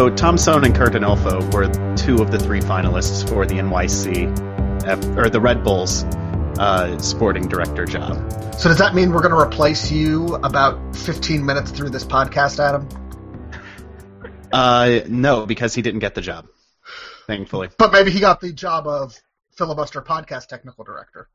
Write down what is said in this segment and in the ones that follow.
So Tom Soehn and Kurt Onalfo were two of the three finalists for the NYC F, or the Red Bulls uh, sporting director job. So does that mean we're going to replace you about 15 minutes through this podcast, Adam? Uh, no, because he didn't get the job. Thankfully. But maybe he got the job of filibuster podcast technical director.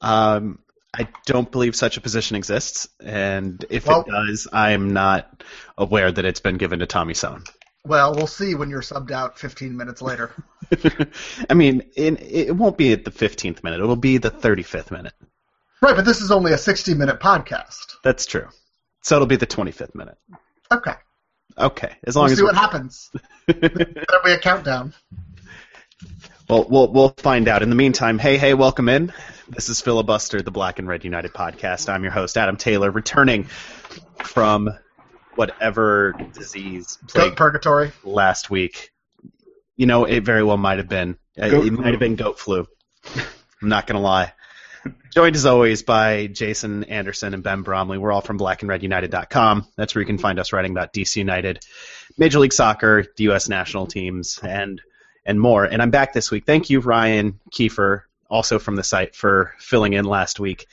Um, I don't believe such a position exists, and if Well- it does, I'm not aware that it's been given to Tommy Soehn. Well, we'll see when you're subbed out 15 minutes later. I mean, in, it won't be at the 15th minute. It'll be the 35th minute. right, but this is only a 60 minute podcast. That's true. So it'll be the 25th minute. Okay. Okay, as long We'll as see what happens. There'll be a countdown. Well, we'll we'll find out. In the meantime, hey, hey, welcome in. This is Filibuster, the Black and Red United podcast. I'm your host, Adam Taylor, returning from whatever disease Goat purgatory. last week. You know, it very well might have been. Uh, Goat it might have been goat flu. I'm not gonna lie. Joined as always by Jason Anderson and Ben Bromley. We're all from blackandredunited.com. That's where you can find us writing about DC United, Major League Soccer, the U.S. national teams, and and more. And I'm back this week. Thank you, Ryan Kiefer, also from the site, for filling in last week.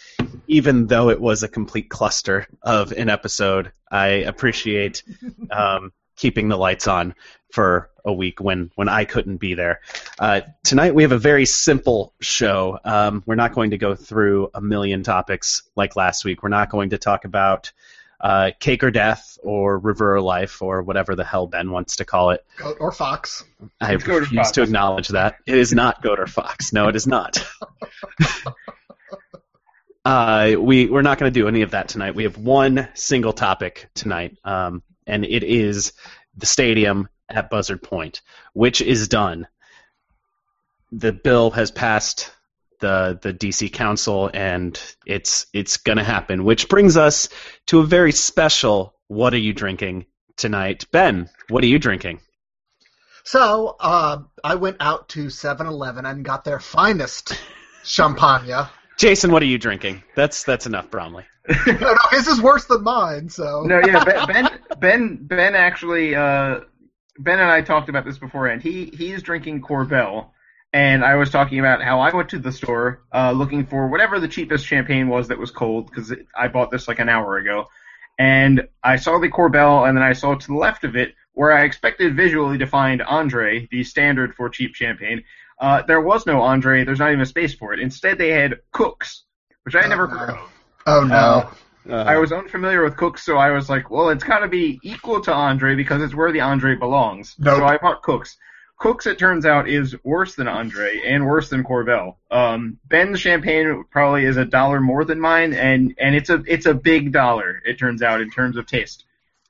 Even though it was a complete cluster of an episode, I appreciate um, keeping the lights on for a week when, when I couldn't be there. Uh, tonight we have a very simple show. Um, we're not going to go through a million topics like last week. We're not going to talk about uh, cake or death or river or life or whatever the hell Ben wants to call it. Goat or fox. I It's refuse Fox. to acknowledge that. It is not Goat or Fox. No, it is not. uh, we, we're not going to do any of that tonight. We have one single topic tonight, um, and it is the stadium at Buzzard Point, which is done. The bill has passed the the DC Council, and it's it's going to happen. Which brings us to a very special. What are you drinking tonight, Ben? What are you drinking? So, uh, I went out to 7 Eleven and got their finest champagne. Jason, what are you drinking? That's that's enough, Bromley. no, his is worse than mine, so. No, yeah, Ben, Ben, Ben, Ben actually, uh, Ben and I talked about this beforehand. He he's drinking Korbel, and I was talking about how I went to the store uh, looking for whatever the cheapest champagne was that was cold because I bought this like an hour ago, and I saw the Korbel, and then I saw to the left of it where I expected visually to find Andre, the standard for cheap champagne. Uh, there was no Andre. There's not even a space for it. Instead, they had Cooks, which I had Oh, never no. heard of. Oh, no. Uh, I was unfamiliar with Cooks, so I was like, well, it's got to be equal to Andre because it's where the Andre belongs. Nope. So I bought Cooks. Cooks, it turns out, is worse than Andre and worse than Korbel. Um, Ben's champagne probably is a dollar more than mine, and and it's a it's a big dollar. It turns out in terms of taste.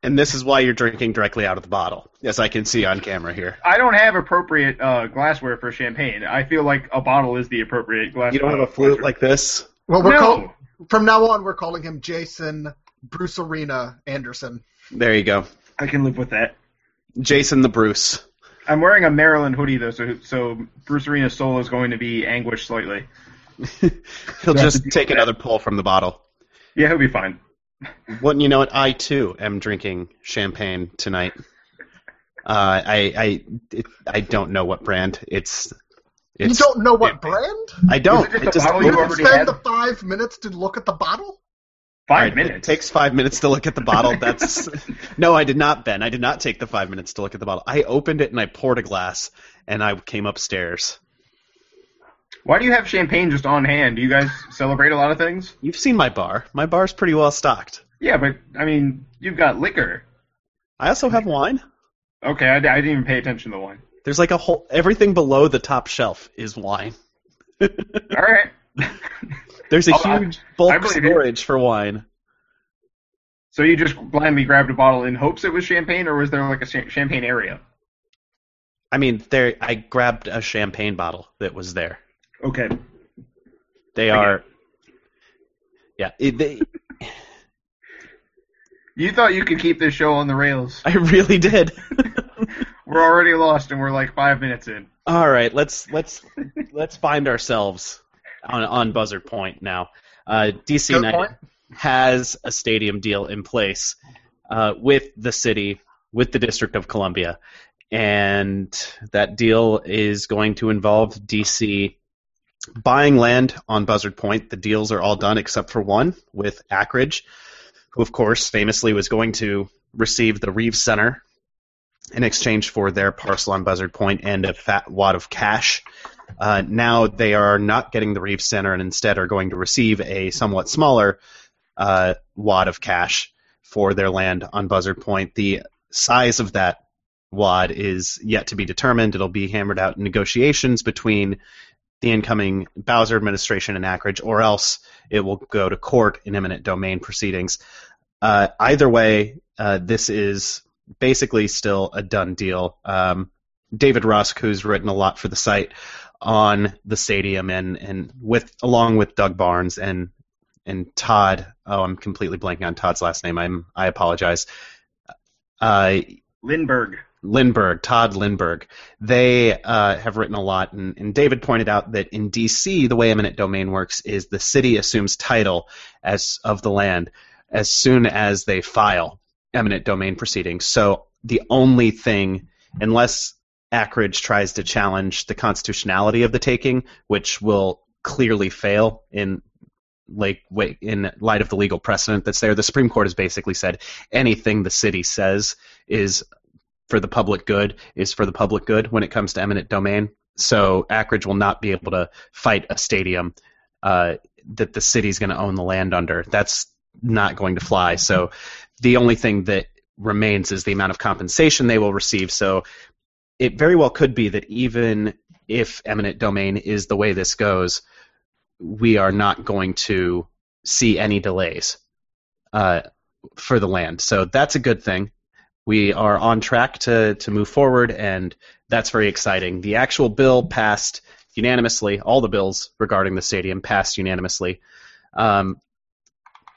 and this is why you're drinking directly out of the bottle, as I can see on camera here. I don't have appropriate uh, glassware for champagne. I feel like a bottle is the appropriate glass. You don't have a flute like this. Well, we're no. call- from now on, we're calling him Jason Bruce Arena Anderson. There you go, I can live with that. Jason the Bruce. I'm wearing a Maryland hoodie though, so so Bruce Arena's soul is going to be anguished slightly. He'll just take another pull from the bottle. Yeah, he'll be fine. Wouldn't you know it? I too am drinking champagne tonight. Uh, I I it, I don't know what brand. It's You don't know what champagne. brand? I don't. Is it It just a just You you didn't spend had? the five minutes to look at the bottle? Five Alright, minutes. It takes five minutes to look at the bottle. That's no, I did not, Ben. I did not take the five minutes to look at the bottle. I opened it and I poured a glass, and I came upstairs. Why do you have champagne just on hand? Do you guys celebrate a lot of things? You've seen my bar. My bar's pretty well stocked. Yeah, but I mean, you've got liquor. I also have wine. Okay, I, I didn't even pay attention to the wine. There's like a whole everything below the top shelf is wine. All right. There's a Oh, huge I bulk you. storage for wine. so you just blindly grabbed a bottle in hopes it was champagne, or was there like a cha- champagne area? I mean, there. I grabbed a champagne bottle that was there. Okay. They I are. Yeah, it, they, You thought you could keep this show on the rails. I really did. We're already lost, and we're like five minutes in. All right, let's let's let's find ourselves on on Buzzard Point now. Uh, DC United Point? has a stadium deal in place uh, with the city, with the District of Columbia, and that deal is going to involve DC buying land on Buzzard Point. The deals are all done except for one with Akridge, who, of course, famously was going to receive the Reeves Center in exchange for their parcel on Buzzard Point and a fat wad of cash. Uh, now they are not getting the Reeves Center and instead are going to receive a somewhat smaller uh, wad of cash for their land on Buzzard Point. The size of that wad is yet to be determined. It'll be hammered out in negotiations between the incoming Bowser administration and Akridge, or else it will go to court in eminent domain proceedings. Uh, either way, uh, this is basically still a done deal. Um, David Rusk, who's written a lot for the site on the stadium, and and with along with Doug Barnes and and Todd. Oh, I'm completely blanking on Todd's last name. I'm I apologize. Uh, Lindberg. Lindberg, Todd Lindberg. They uh, have written a lot, and, and, David pointed out that in D.C., the way eminent domain works is the city assumes title as of the land as soon as they file eminent domain proceedings. So the only thing, unless Akridge tries to challenge the constitutionality of the taking, which will clearly fail in like in light of the legal precedent that's there, the Supreme Court has basically said anything the city says is for the public good is for the public good when it comes to eminent domain. So Akridge will not be able to fight a stadium uh, that the city's going to own the land under. That's not going to fly. So the only thing that remains is the amount of compensation they will receive. So it very well could be that even if eminent domain is the way this goes, we are not going to see any delays uh, for the land. So that's a good thing. We are on track to, to move forward, and that's very exciting. The actual bill passed unanimously. All the bills regarding the stadium passed unanimously. Um,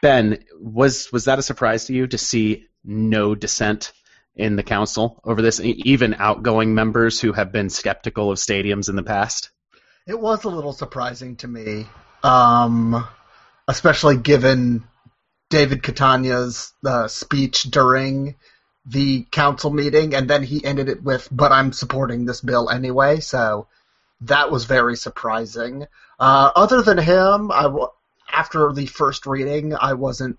Ben, was was that a surprise to you to see no dissent in the council over this, even outgoing members who have been skeptical of stadiums in the past? It was a little surprising to me, um, especially given David Catania's uh, speech during the council meeting, and then he ended it with, "But I'm supporting this bill anyway." So that was very surprising. Uh, other than him, I w- after the first reading, I wasn't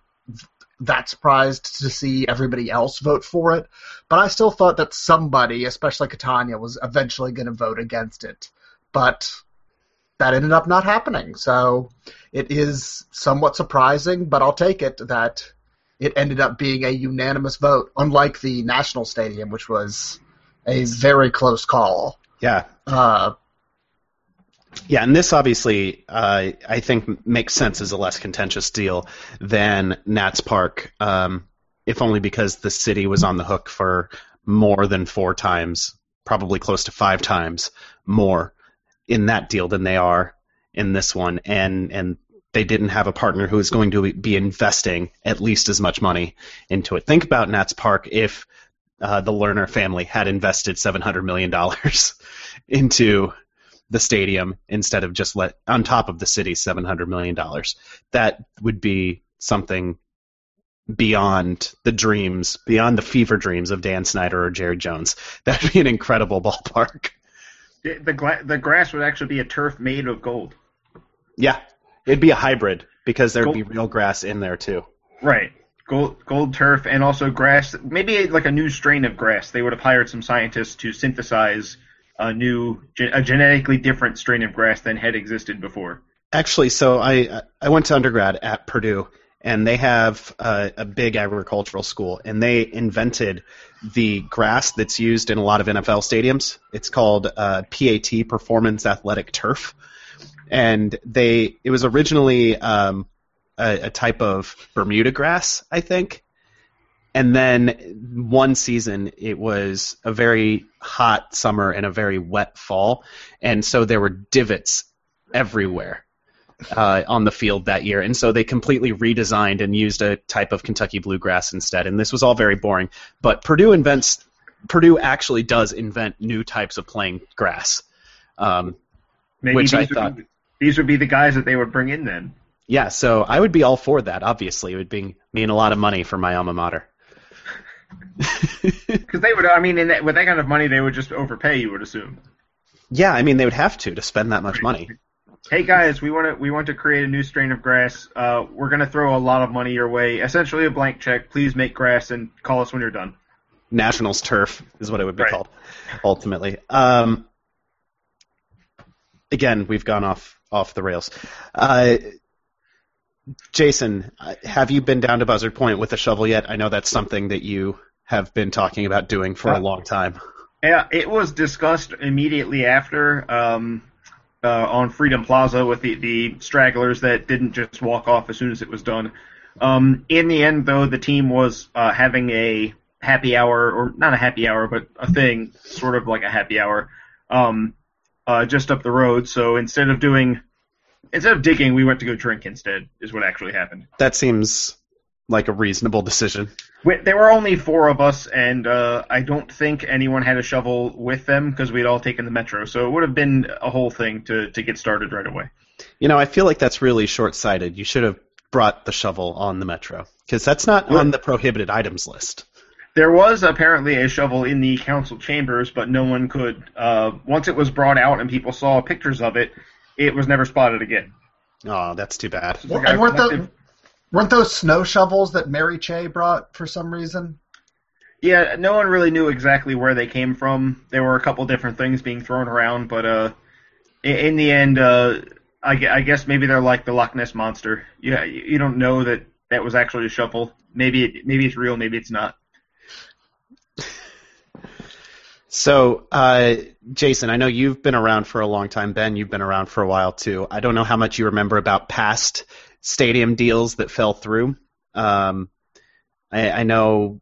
that surprised to see everybody else vote for it, but I still thought that somebody, especially Catania, was eventually going to vote against it. But that ended up not happening. So it is somewhat surprising, but I'll take it that it ended up being a unanimous vote, unlike the National Stadium, which was a very close call. Yeah. Uh, yeah, and this obviously, uh, I think, makes sense as a less contentious deal than Nats Park, um, if only because the city was on the hook for more than four times, probably close to five times more in that deal than they are in this one, and and they didn't have a partner who was going to be investing at least as much money into it. Think about Nats Park if uh, the Lerner family had invested seven hundred million dollars into the stadium instead of just let on top of the seven hundred million dollars. That would be something beyond the dreams, beyond the fever dreams of Dan Snyder or Jerry Jones. That'd be an incredible ballpark. The gla- the grass would actually be a turf made of gold. Yeah, it'd be a hybrid because there'd gold. be real grass in there too. Right. Gold, gold turf and also grass. Maybe like a new strain of grass. They would have hired some scientists to synthesize a new, a genetically different strain of grass than had existed before. Actually, so I I went to undergrad at Purdue, and they have a, a big agricultural school, and they invented the grass that's used in a lot of NFL stadiums. It's called uh, PAT, Performance Athletic Turf, and they it was originally um, a, a type of Bermuda grass, I think, and then one season it was a very hot summer and a very wet fall, and so there were divots everywhere uh, on the field that year, and so they completely redesigned and used a type of Kentucky bluegrass instead. And this was all very boring, but Purdue invents Purdue actually does invent new types of playing grass, um, which I thought be, these would be the guys that they would bring in then. Yeah, so I would be all for that. Obviously, it would be, mean a lot of money for my alma mater. Because they would, I mean, in that, with that kind of money, they would just overpay. You would assume. yeah, I mean they would have to to spend that much money. Hey guys, we want to we want to create a new strain of grass. Uh, we're gonna throw a lot of money your way. Essentially a blank check. Please make grass and call us when you're done. Nationals turf is what it would be Right. called, ultimately. Um, again, we've gone off off the rails. Uh, Jason, uh, have you been down to Buzzard Point with a shovel yet? I know that's something that you have been talking about doing for a long time. Yeah, it was discussed immediately after um, uh, on Freedom Plaza with the, the stragglers that didn't just walk off as soon as it was done. Um, in the end, though, the team was uh, having a happy hour, or not a happy hour, but a thing, sort of like a happy hour, um, uh, just up the road. So instead of doing, instead of digging, we went to go drink instead. Is what actually happened. That seems like a reasonable decision. We, there were only four of us, and uh, I don't think anyone had a shovel with them because we'd all taken the metro. So it would have been a whole thing to, to get started right away. You know, I feel like that's really short sighted. You should have brought the shovel on the metro because that's not on the prohibited items list. There was apparently a shovel in the council chambers, but no one could. Uh, once it was brought out and people saw pictures of it, it was never spotted again. Oh, that's too bad. Well, and weren't, collective- the, weren't those snow shovels that Mary Cheh brought for some reason? Yeah, no one really knew exactly where they came from. There were a couple different things being thrown around, but uh, in the end, uh, I, I guess maybe they're like the Loch Ness monster. Yeah, you, you don't know that that was actually a shovel. Maybe it, maybe it's real, maybe it's not. So, uh, Jason, I know you've been around for a long time. Ben, you've been around for a while too. I don't know how much you remember about past stadium deals that fell through. Um, I, I know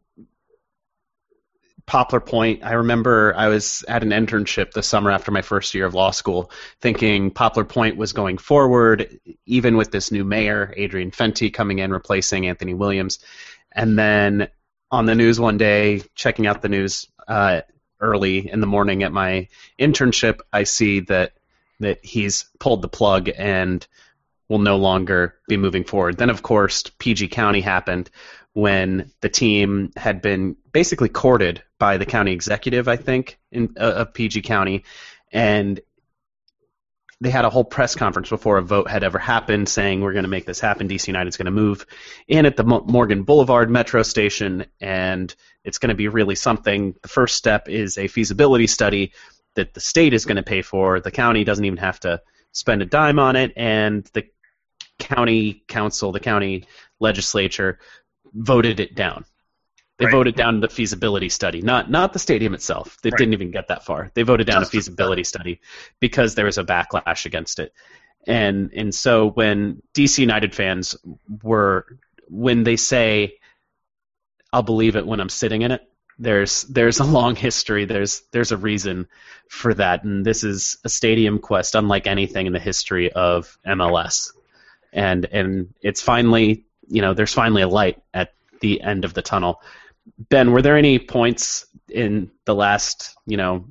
Poplar Point. I remember I was at an internship the summer after my first year of law school, thinking Poplar Point was going forward, even with this new mayor, Adrian Fenty, coming in replacing Anthony Williams. And then on the news one day, checking out the news uh, early in the morning at my internship, I see that that he's pulled the plug and will no longer be moving forward. Then, of course, PG County happened when the team had been basically courted by the county executive, I think, in, uh, of PG County, and they had a whole press conference before a vote had ever happened saying we're going to make this happen. DC United's going to move in at the Mo- Morgan Boulevard metro station, and it's going to be really something. The first step is a feasibility study that the state is going to pay for. The county doesn't even have to spend a dime on it, and the county council, the county legislature, voted it down. They Right. voted down the feasibility study, not not the stadium itself. They Right. didn't even get that far. They voted down Just a feasibility study because there was a backlash against it. And and so when DC United fans were when they say I'll believe it when I'm sitting in it, there's there's a long history. There's there's a reason for that, and this is a stadium quest unlike anything in the history of MLS. And and it's finally you know there's finally a light at the end of the tunnel. Ben, were there any points in the last you know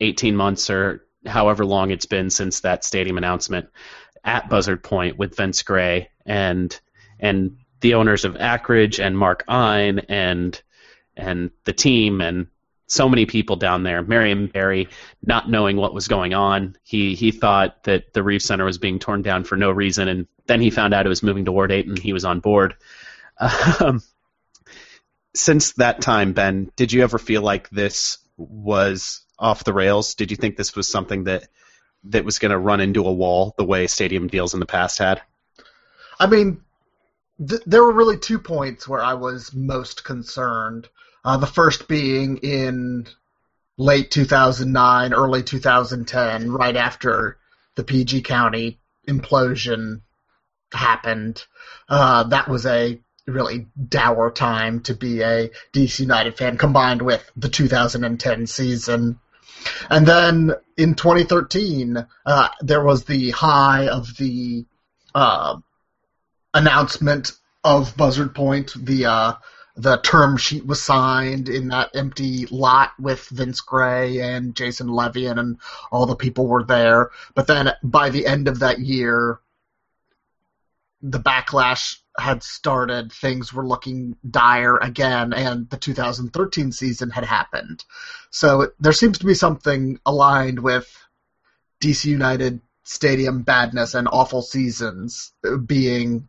18 months or however long it's been since that stadium announcement at Buzzard Point with Vince Gray and and the owners of Akridge and Mark Ein and and the team and so many people down there. Marion Barry not knowing what was going on. He he thought that the Reeves Center was being torn down for no reason, and then he found out it was moving to Ward 8, and he was on board. Um, since that time, Ben, did you ever feel like this was off the rails? Did you think this was something that that was going to run into a wall the way stadium deals in the past had? I mean, th- there were really two points where I was most concerned. Uh, the first being in late 2009, early 2010, right after the PG County implosion happened. Uh, that was a really dour time to be a DC United fan, combined with the 2010 season. And then in 2013, uh, there was the high of the uh, announcement of Buzzard Point. The uh, the term sheet was signed in that empty lot with Vince Gray and Jason Levien, and all the people were there. But then by the end of that year, the backlash had started, things were looking dire again, and the 2013 season had happened. So there seems to be something aligned with DC United stadium badness and awful seasons being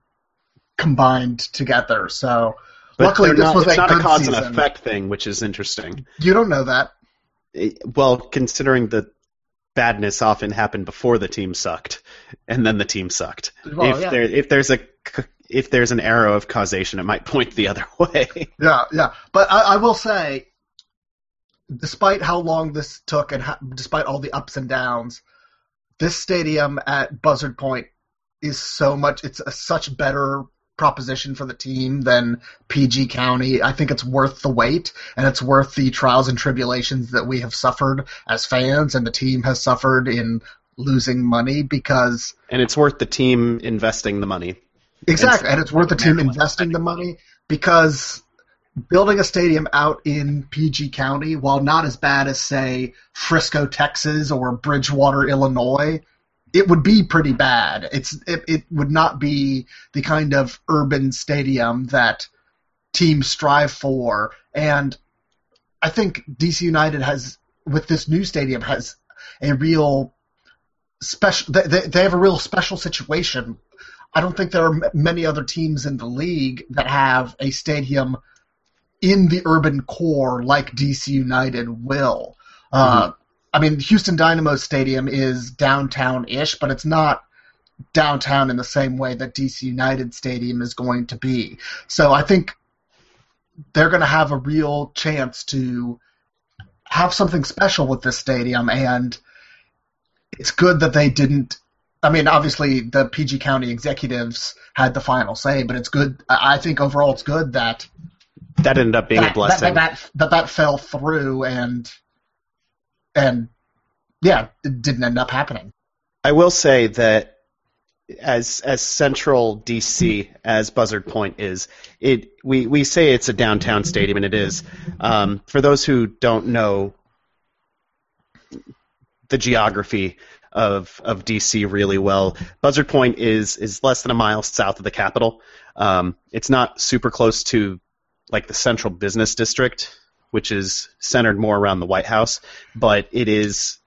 combined together. So But luckily, this not, was it's a not a cause season. and effect thing, which is interesting. You don't know that. It- well, considering the badness often happened before the team sucked, and then the team sucked. Well, if yeah. there if there's a if there's an arrow of causation, it might point the other way. Yeah, yeah. But I, I will say, despite how long this took and ha- despite all the ups and downs, this stadium at Buzzard Point is so much. It's a such better proposition for the team than PG County. I think it's worth the wait, and it's worth the trials and tribulations that we have suffered as fans, and the team has suffered in losing money because and it's worth the team investing the money. Exactly, and it's worth the team investing the money because building a stadium out in PG County, while not as bad as say Frisco, Texas, or Bridgewater, Illinois, it would be pretty bad. It's it, it would not be the kind of urban stadium that teams strive for, and I think DC United has with this new stadium has a real special. They, they, they have a real special situation I don't think there are m- many other teams in the league that have a stadium in the urban core like DC United will. Uh, I mean, Houston Dynamo Stadium is downtown-ish, but it's not downtown in the same way that DC United Stadium is going to be. So I think they're going to have a real chance to have something special with this stadium, and it's good that they didn't I mean, obviously, the PG County executives had the final say, but it's good. I think overall, it's good that That ended up being that, a blessing. That, that, that that fell through, and and yeah, it didn't end up happening. I will say that as as central DC as Buzzard Point is, it we, we say it's a downtown stadium and it is. Um, for those who don't know the geography of of DC really well, Buzzard Point is is less than a mile south of the capital. Um, it's not super close to like the central business district, which is centered more around the White House, but it is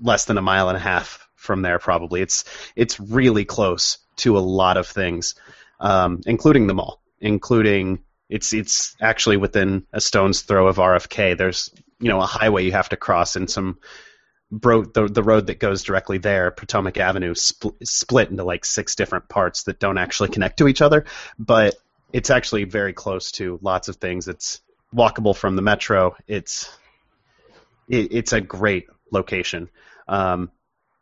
less than a mile and a half from there probably. It's it's really close to a lot of things um, including the mall including it's it's actually within a stone's throw of RFK there's you know a highway you have to cross and some bro the, the road that goes directly there Potomac Avenue spl- split into like six different parts that don't actually connect to each other but it's actually very close to lots of things it's walkable from the metro it's it, it's a great location um,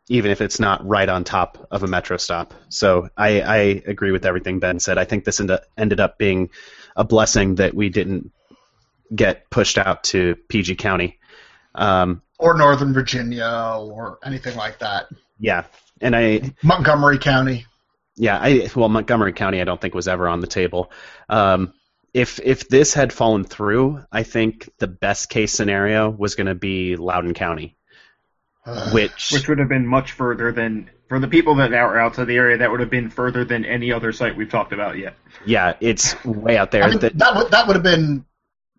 even if it's not right on top of a metro stop. So I, I agree with everything Ben said. I think this end ended up being a blessing that we didn't get pushed out to PG County. Um, Or Northern Virginia, or anything like that. yeah, and I Montgomery County. yeah I well Montgomery County I don't think was ever on the table. Um, if if this had fallen through, I think the best case scenario was going to be Loudoun County, which which would have been much further than for the people that are outside the area. That would have been further than any other site we've talked about yet. yeah, it's way out there. I mean, that, that would that would have been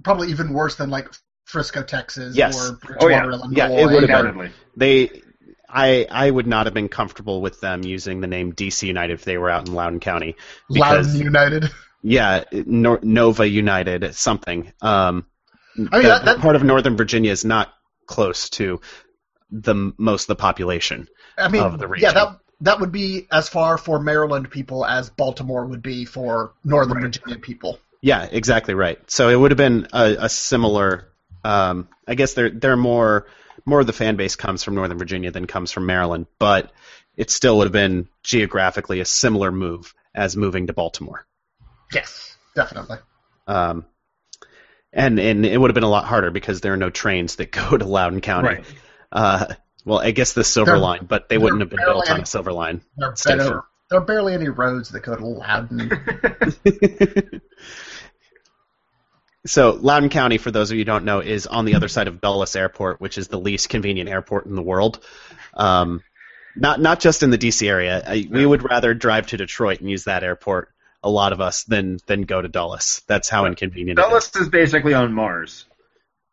probably even worse than like Frisco, Texas, Yes. or Oh, yeah. Illinois. Yeah, it would have been. They I I would not have been comfortable with them using the name DC United if they were out in Loudoun County because Loudoun United. yeah Nor- Nova United something um I mean, the- that- that- part of Northern Virginia is not close to the most of the population I mean, of the region. yeah, that that would be as far for Maryland people as Baltimore would be for Northern Virginia people. yeah exactly right so it would have been a, a similar um I guess they're they're more more of the fan base comes from Northern Virginia than comes from Maryland but it still would have been geographically a similar move as moving to Baltimore Yes, definitely. Um, and and it would have been a lot harder because there are no trains that go to Loudoun County. Right. Uh, well, I guess the Silver There- Line, but they wouldn't have been built on a Silver Line. There are, better, there are barely any roads that go to Loudoun. so Loudoun County, for those of you who don't know, is on the other side of Dulles Airport, which is the least convenient airport in the world. Um, Not not just in the DC area. I, we would rather drive to Detroit and use that airport. A lot of us than than go to Dulles. That's how inconvenient. It is. Dulles is basically on Mars.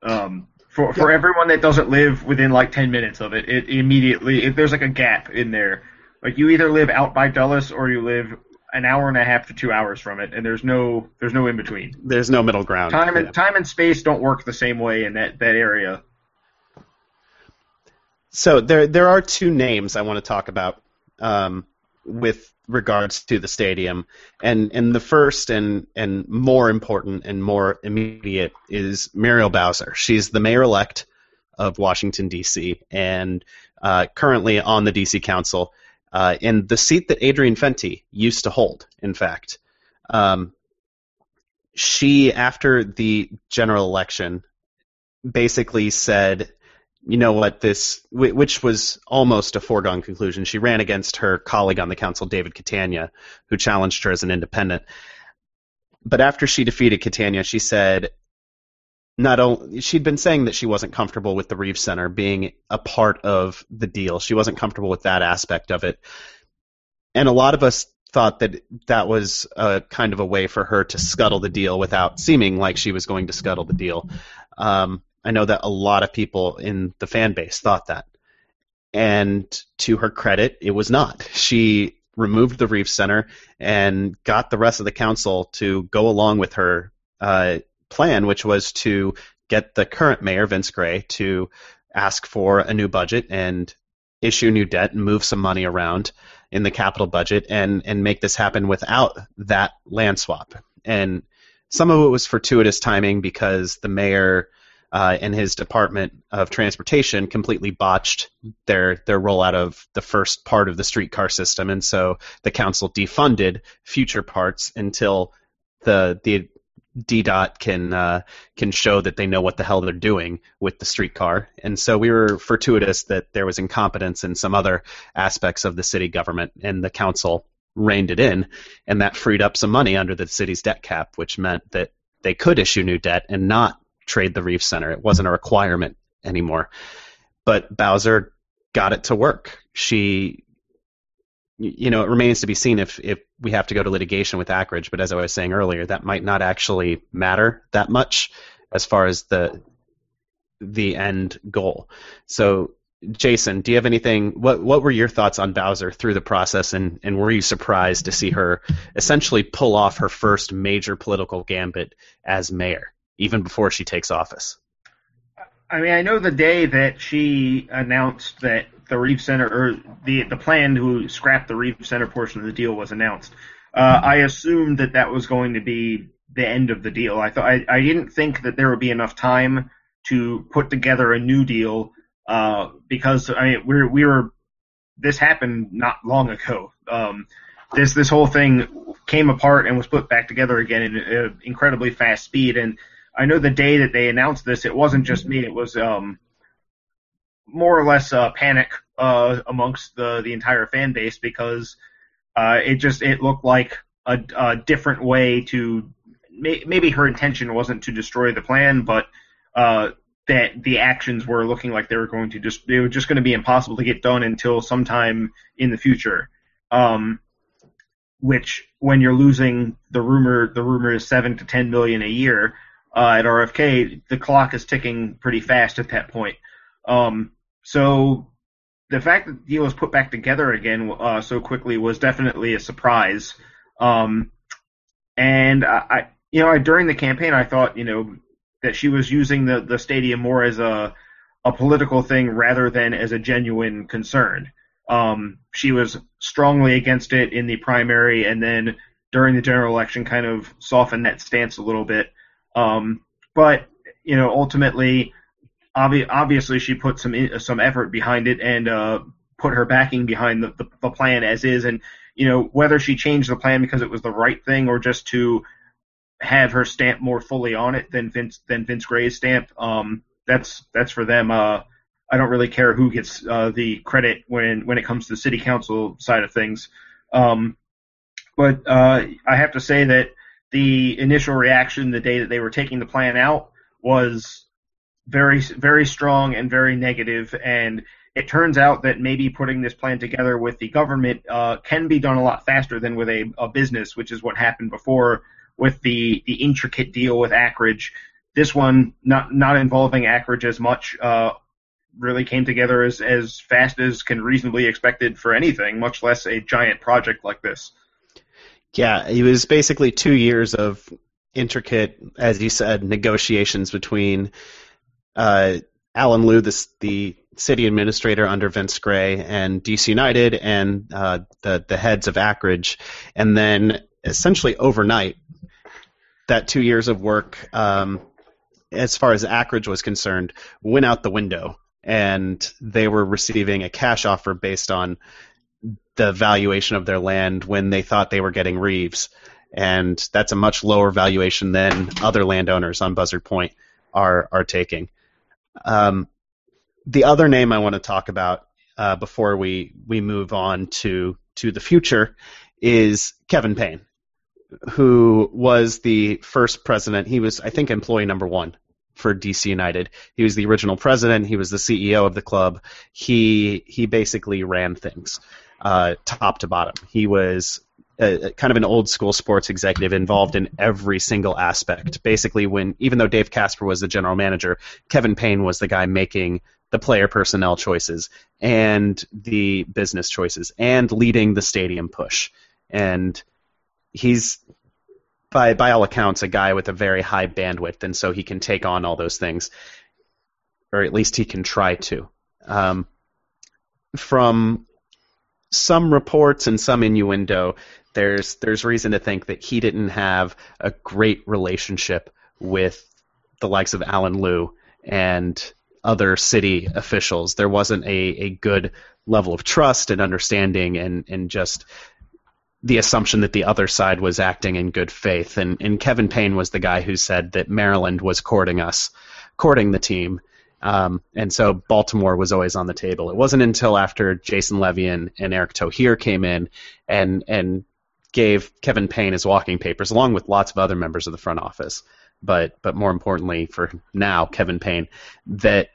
Um, for for everyone that doesn't live within like ten minutes of it, it immediately if there's like a gap in there. Like you either live out by Dulles or you live an hour and a half to two hours from it, and there's no there's no in between. There's no middle ground. Time and Yeah. time and space don't work the same way in that that area. So there there are two names I want to talk about um, with regards to the stadium, and and the first and and more important and more immediate is Muriel Bowser. She's the mayor elect of Washington D.C. and uh, currently on the D.C. Council uh, in the seat that Adrian Fenty used to hold. In fact, um, she after the general election basically said you know what this which was almost a foregone conclusion she ran against her colleague on the council david catania who challenged her as an independent but after she defeated catania she said not only she'd been saying that she wasn't comfortable with the reeve center being a part of the deal she wasn't comfortable with that aspect of it and a lot of us thought that that was a kind of a way for her to scuttle the deal without seeming like she was going to scuttle the deal um, I know that a lot of people in the fan base thought that. And to her credit, it was not. She removed the Reeves Center and got the rest of the council to go along with her uh, plan, which was to get the current mayor, Vince Gray, to ask for a new budget and issue new debt and move some money around in the capital budget and, and make this happen without that land swap. And some of it was fortuitous timing because the mayor uh, and his Department of Transportation completely botched their their rollout of the first part of the streetcar system, and so the council defunded future parts until the the DDOT can uh, can show that they know what the hell they're doing with the streetcar. And so we were fortuitous that there was incompetence in some other aspects of the city government, and the council reined it in, and that freed up some money under the city's debt cap, which meant that they could issue new debt and not trade the Reeves Center. It wasn't a requirement anymore. But Bowser got it to work. She, you know, it remains to be seen if, if we have to go to litigation with Akridge. But as I was saying earlier, that might not actually matter that much as far as the the end goal. So, Jason, do you have anything? What what were your thoughts on Bowser through the process, and, and were you surprised to see her essentially pull off her first major political gambit as mayor, even before she takes office? I mean, I know the day that she announced that the Reeves Center or the the plan to scrap the Reeves Center portion of the deal was announced. Uh, I assumed that that was going to be the end of the deal. I thought I, I didn't think that there would be enough time to put together a new deal uh, because I mean we we were this happened not long ago. Um, this this whole thing came apart and was put back together again in uh, incredibly fast speed. And I know the day that they announced this, it wasn't just me. It was um, more or less uh, panic uh, amongst the the entire fan base because uh, it just it looked like a, a different way to may, maybe her intention wasn't to destroy the plan, but uh, that the actions were looking like they were going to just they were just going to be impossible to get done until sometime in the future. Um, which when you're losing the rumor the rumor is seven to ten million a year uh, at RFK, the clock is ticking pretty fast at that point. Um, so the fact that the deal was put back together again uh, so quickly was definitely a surprise. Um, and I, you know, I, during the campaign, I thought, you know, that she was using the, the stadium more as a a political thing rather than as a genuine concern. Um, she was strongly against it in the primary, and then during the general election, kind of softened that stance a little bit. Um, but you know, ultimately, obvi- obviously, she put some in- some effort behind it and uh, put her backing behind the, the, the plan as is. And you know, whether she changed the plan because it was the right thing or just to have her stamp more fully on it than Vince than Vince Gray's stamp, um, that's that's for them. Uh, I don't really care who gets uh, the credit when when it comes to the city council side of things. Um, but uh, I have to say that the initial reaction the day that they were taking the plan out was very very strong and very negative and it turns out that maybe putting this plan together with the government uh, can be done a lot faster than with a, a business, which is what happened before with the, the intricate deal with Akridge. This one, not not involving Akridge as much, uh, really came together as, as fast as can reasonably expected for anything, much less a giant project like this. Yeah, it was basically two years of intricate, as you said, negotiations between uh, Allen Lew, the, the city administrator under Vince Gray, and DC United, and uh, the the heads of Akridge, and then essentially overnight, that two years of work, um, as far as Akridge was concerned, went out the window, and they were receiving a cash offer based on the valuation of their land when they thought they were getting Reeves, and that's a much lower valuation than other landowners on Buzzard Point are are taking. Um, the other name I want to talk about uh, before we we move on to to the future is Kevin Payne, who was the first president. He was, I think, employee number one for DC United. He was the original president. He was the CEO of the club. He he basically ran things uh, top to bottom. He was a, kind of an old school sports executive involved in every single aspect. Basically, when even though Dave Kasper was the general manager, Kevin Payne was the guy making the player personnel choices and the business choices and leading the stadium push. And he's by by all accounts a guy with a very high bandwidth, and so he can take on all those things, or at least he can try to. Um, from some reports and some innuendo, there's there's reason to think that he didn't have a great relationship with the likes of Allen Lew and other city officials. There wasn't a, a good level of trust and understanding and, and just the assumption that the other side was acting in good faith. And, and Kevin Payne was the guy who said that Maryland was courting us, courting the team. Um, and so Baltimore was always on the table. It wasn't until after Jason Levien and Eric Thohir came in and, and gave Kevin Payne his walking papers, along with lots of other members of the front office, but but more importantly for now, Kevin Payne, that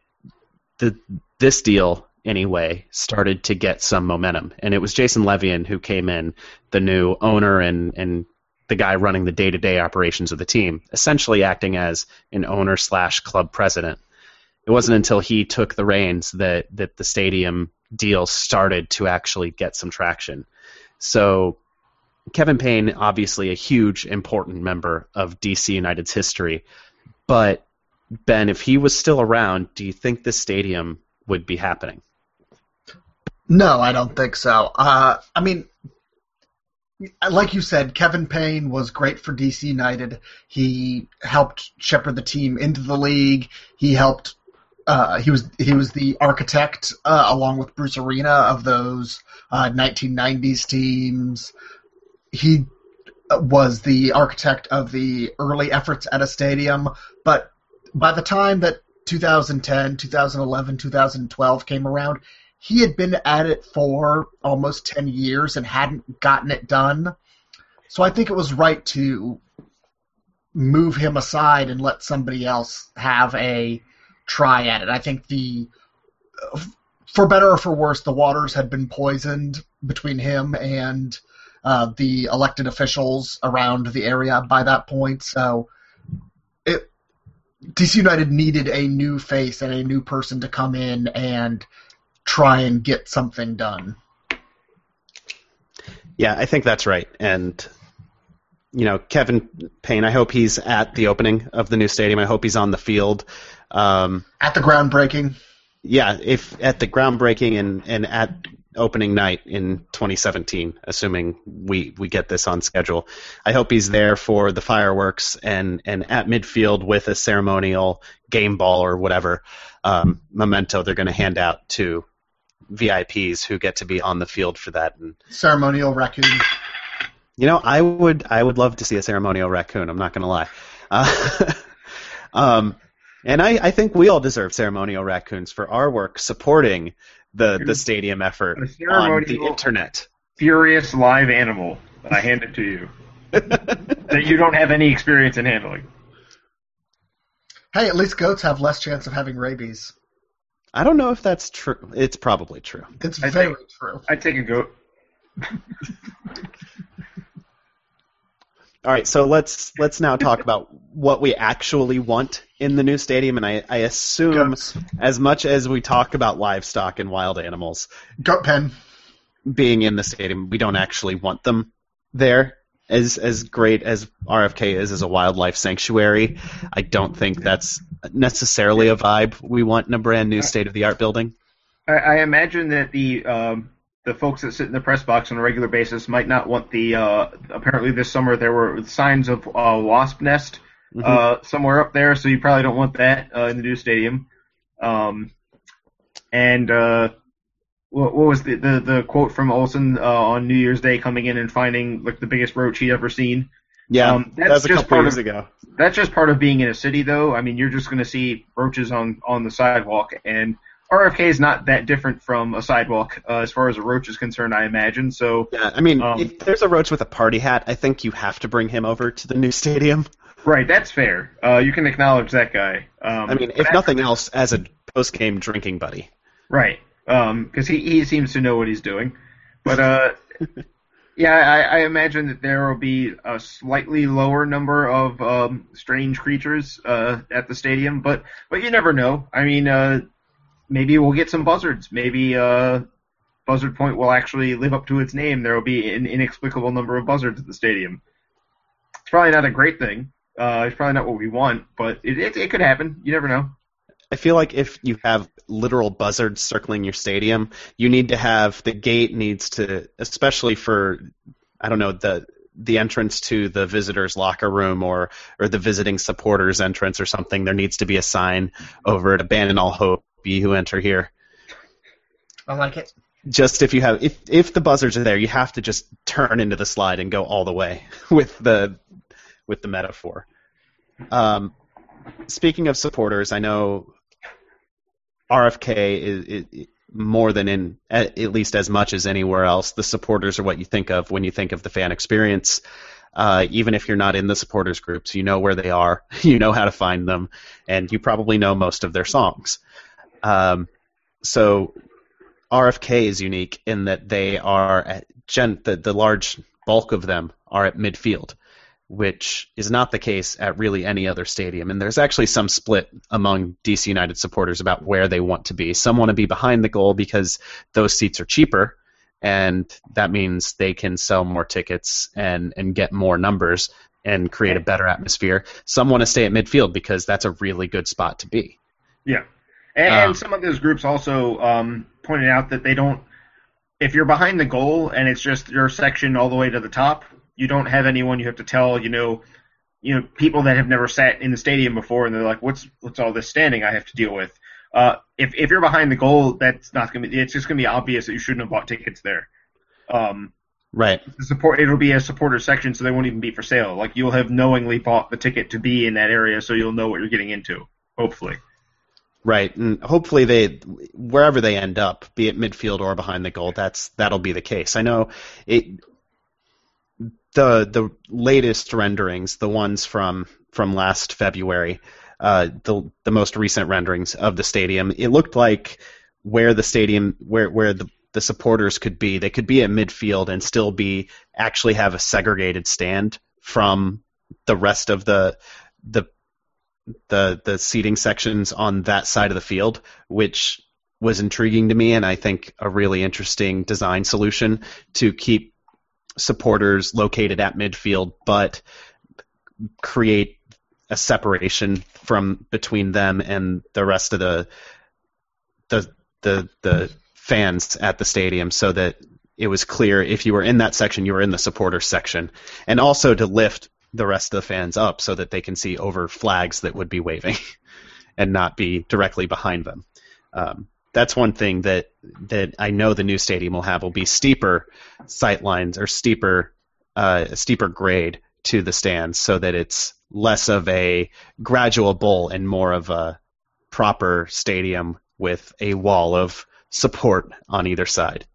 the this deal anyway started to get some momentum, and it was Jason Levien who came in, the new owner and and the guy running the day to day operations of the team, essentially acting as an owner slash club president. It wasn't until he took the reins that that the stadium deal started to actually get some traction. So Kevin Payne, obviously a huge, important member of DC United's history, but Ben, if he was still around, do you think this stadium would be happening? No, I don't think so. Uh, I mean, like you said, Kevin Payne was great for DC United. He helped shepherd the team into the league. He helped. Uh, he was he was the architect uh, along with Bruce Arena of those 1990s uh, teams. He was the architect of the early efforts at a stadium, but by the time that 2010, 2011, 2012 came around, he had been at it for almost 10 years and hadn't gotten it done. So I think it was right to move him aside and let somebody else have a try at it. I think the for better or for worse, the waters had been poisoned between him and uh, the elected officials around the area by that point. So it, DC United needed a new face and a new person to come in and try and get something done. Yeah, I think that's right. And you know, Kevin Payne, I hope he's at the opening of the new stadium. I hope he's on the field. Um, at the groundbreaking. Yeah, if at the groundbreaking and, and at opening night in 2017, assuming we, we get this on schedule. I hope he's there for the fireworks and, and at midfield with a ceremonial game ball or whatever um, memento they're going to hand out to VIPs who get to be on the field for that. And ceremonial raccoon. You know, I would I would love to see a ceremonial raccoon. I'm not going to lie. Uh, um, and I, I think we all deserve ceremonial raccoons for our work supporting the the stadium effort on the internet. Furious live animal. I hand it to you. that you don't have any experience in handling. Hey, at least goats have less chance of having rabies. I don't know if that's true. It's probably true. It's I very think- true. I'd take a goat. All right, so let's let's now talk about what we actually want in the new stadium, and I, I assume Goats. as much as we talk about livestock and wild animals Goat pen. being in the stadium, we don't actually want them there. As as great as RFK is as a wildlife sanctuary, I don't think that's necessarily a vibe we want in a brand new state of the art building. I, I imagine that the um, the folks that sit in the press box on a regular basis might not want the. Uh, apparently, this summer there were signs of uh, wasp nest uh, somewhere up there, so you probably don't want that uh, in the new stadium. Um, and uh, what, what was the, the the quote from Olson uh, on New Year's Day coming in and finding like the biggest roach he'd ever seen? Yeah, Um, that that's was a just couple part years of- ago. That's just part of being in a city, though. I mean, you're just going to see roaches on on the sidewalk, and RFK is not that different from a sidewalk uh, as far as a roach is concerned, I imagine. So, Yeah, I mean, Um, if there's a roach with a party hat, I think you have to bring him over to the new stadium. right, that's fair. Uh, you can acknowledge that guy. Um, I mean, if nothing else, as a post-game drinking buddy. Right. Because he, he seems to know what he's doing. But, uh, yeah, I, I imagine that there will be a slightly lower number of um, strange creatures uh, at the stadium, but but you never know. I mean, uh, maybe we'll get some buzzards. Maybe uh, Buzzard Point will actually live up to its name. There will be an inexplicable number of buzzards at the stadium. It's probably not a great thing. Uh, it's probably not what we want, but it, it, it could happen. You never know. I feel like if you have literal buzzards circling your stadium, you need to have the gate needs to, especially for, I don't know, the the entrance to the visitors' locker room or or the visiting supporters' entrance or something. There needs to be a sign over it: "Abandon all hope, ye who enter here." I like it. Just if you have, if if the buzzards are there, you have to just turn into the slide and go all the way with the with the metaphor. Um, speaking of supporters, I know RFK is, is more than in at, at least as much as anywhere else. The supporters are what you think of when you think of the fan experience. Uh, even if you're not in the supporters groups, you know where they are, you know how to find them, and you probably know most of their songs. Um, so RFK is unique in that they are at gen- the, the large bulk of them are at midfield which is not the case at really any other stadium. And there's actually some split among DC United supporters about where they want to be. Some want to be behind the goal because those seats are cheaper, and that means they can sell more tickets and, and get more numbers and create a better atmosphere. Some want to stay at midfield because that's a really good spot to be. Yeah, and, and Um, some of those groups also um, pointed out that they don't. If you're behind the goal and it's just your section all the way to the top, you don't have anyone you have to tell. You know, you know people that have never sat in the stadium before and they're like, "What's what's all this standing I have to deal with?" Uh, if if you're behind the goal, that's not gonna be. It's just gonna be obvious that you shouldn't have bought tickets there. Um, Right. support it'll be a supporter section, so they won't even be for sale. Like you'll have knowingly bought the ticket to be in that area, so you'll know what you're getting into. Hopefully. Right, and hopefully they, wherever they end up, be it midfield or behind the goal, that's that'll be the case. I know it. The the latest renderings, the ones from from last February, uh, the the most recent renderings of the stadium, it looked like where the stadium, where where the the supporters could be, they could be at midfield and still be actually have a segregated stand from the rest of the the the the seating sections on that side of the field, which was intriguing to me, and I think a really interesting design solution to keep supporters located at midfield, but create a separation from between them and the rest of the the the the fans at the stadium, so that it was clear if you were in that section, you were in the supporter section, and also to lift the rest of the fans up so that they can see over flags that would be waving and not be directly behind them. Um, that's one thing that that I know the new stadium will have will be steeper sight lines or steeper uh, steeper grade to the stands so that it's less of a gradual bowl and more of a proper stadium with a wall of support on either side,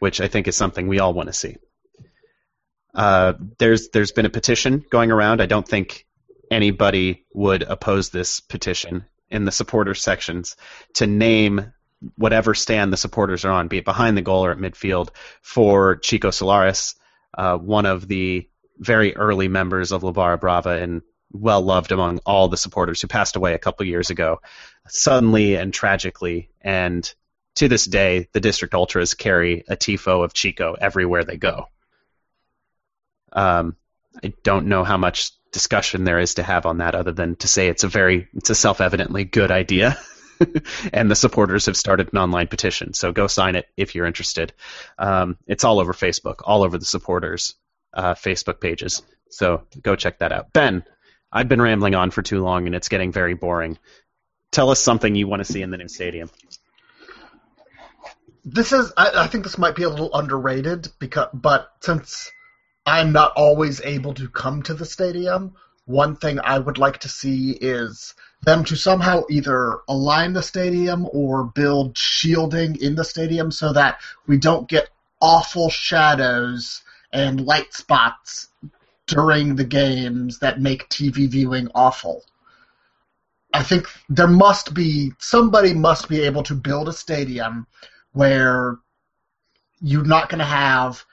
which I think is something we all want to see. Uh, there's there's been a petition going around. I don't think anybody would oppose this petition in the supporters sections to name whatever stand the supporters are on, be it behind the goal or at midfield, for Chico Solaris, uh, one of the very early members of La Barra Brava and well loved among all the supporters who passed away a couple years ago, suddenly and tragically. And to this day, the district ultras carry a tifo of Chico everywhere they go. Um, I don't know how much discussion there is to have on that, other than to say it's a very, it's a self-evidently good idea. and the supporters have started an online petition, so go sign it if you're interested. Um, it's all over Facebook, all over the supporters' uh, Facebook pages. So go check that out. Ben, I've been rambling on for too long, and it's getting very boring. Tell us something you want to see in the new stadium. This is, I, I think this might be a little underrated because, but since I'm not always able to come to the stadium, one thing I would like to see is them to somehow either align the stadium or build shielding in the stadium so that we don't get awful shadows and light spots during the games that make TV viewing awful. I think there must be somebody must be able to build a stadium where you're not going to have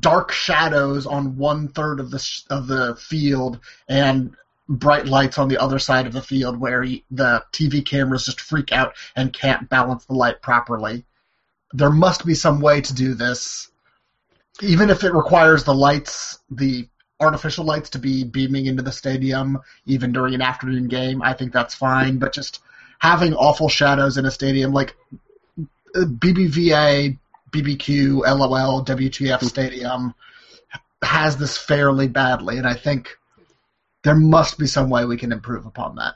dark shadows on one third of the sh- of the field and bright lights on the other side of the field where he, the TV cameras just freak out and can't balance the light properly. There must be some way to do this, even if it requires the lights, the artificial lights, to be beaming into the stadium even during an afternoon game. I think that's fine, but just having awful shadows in a stadium like uh, BBVA, BBQ, LOL, WTF hmm. Stadium has this fairly badly, and I think there must be some way we can improve upon that.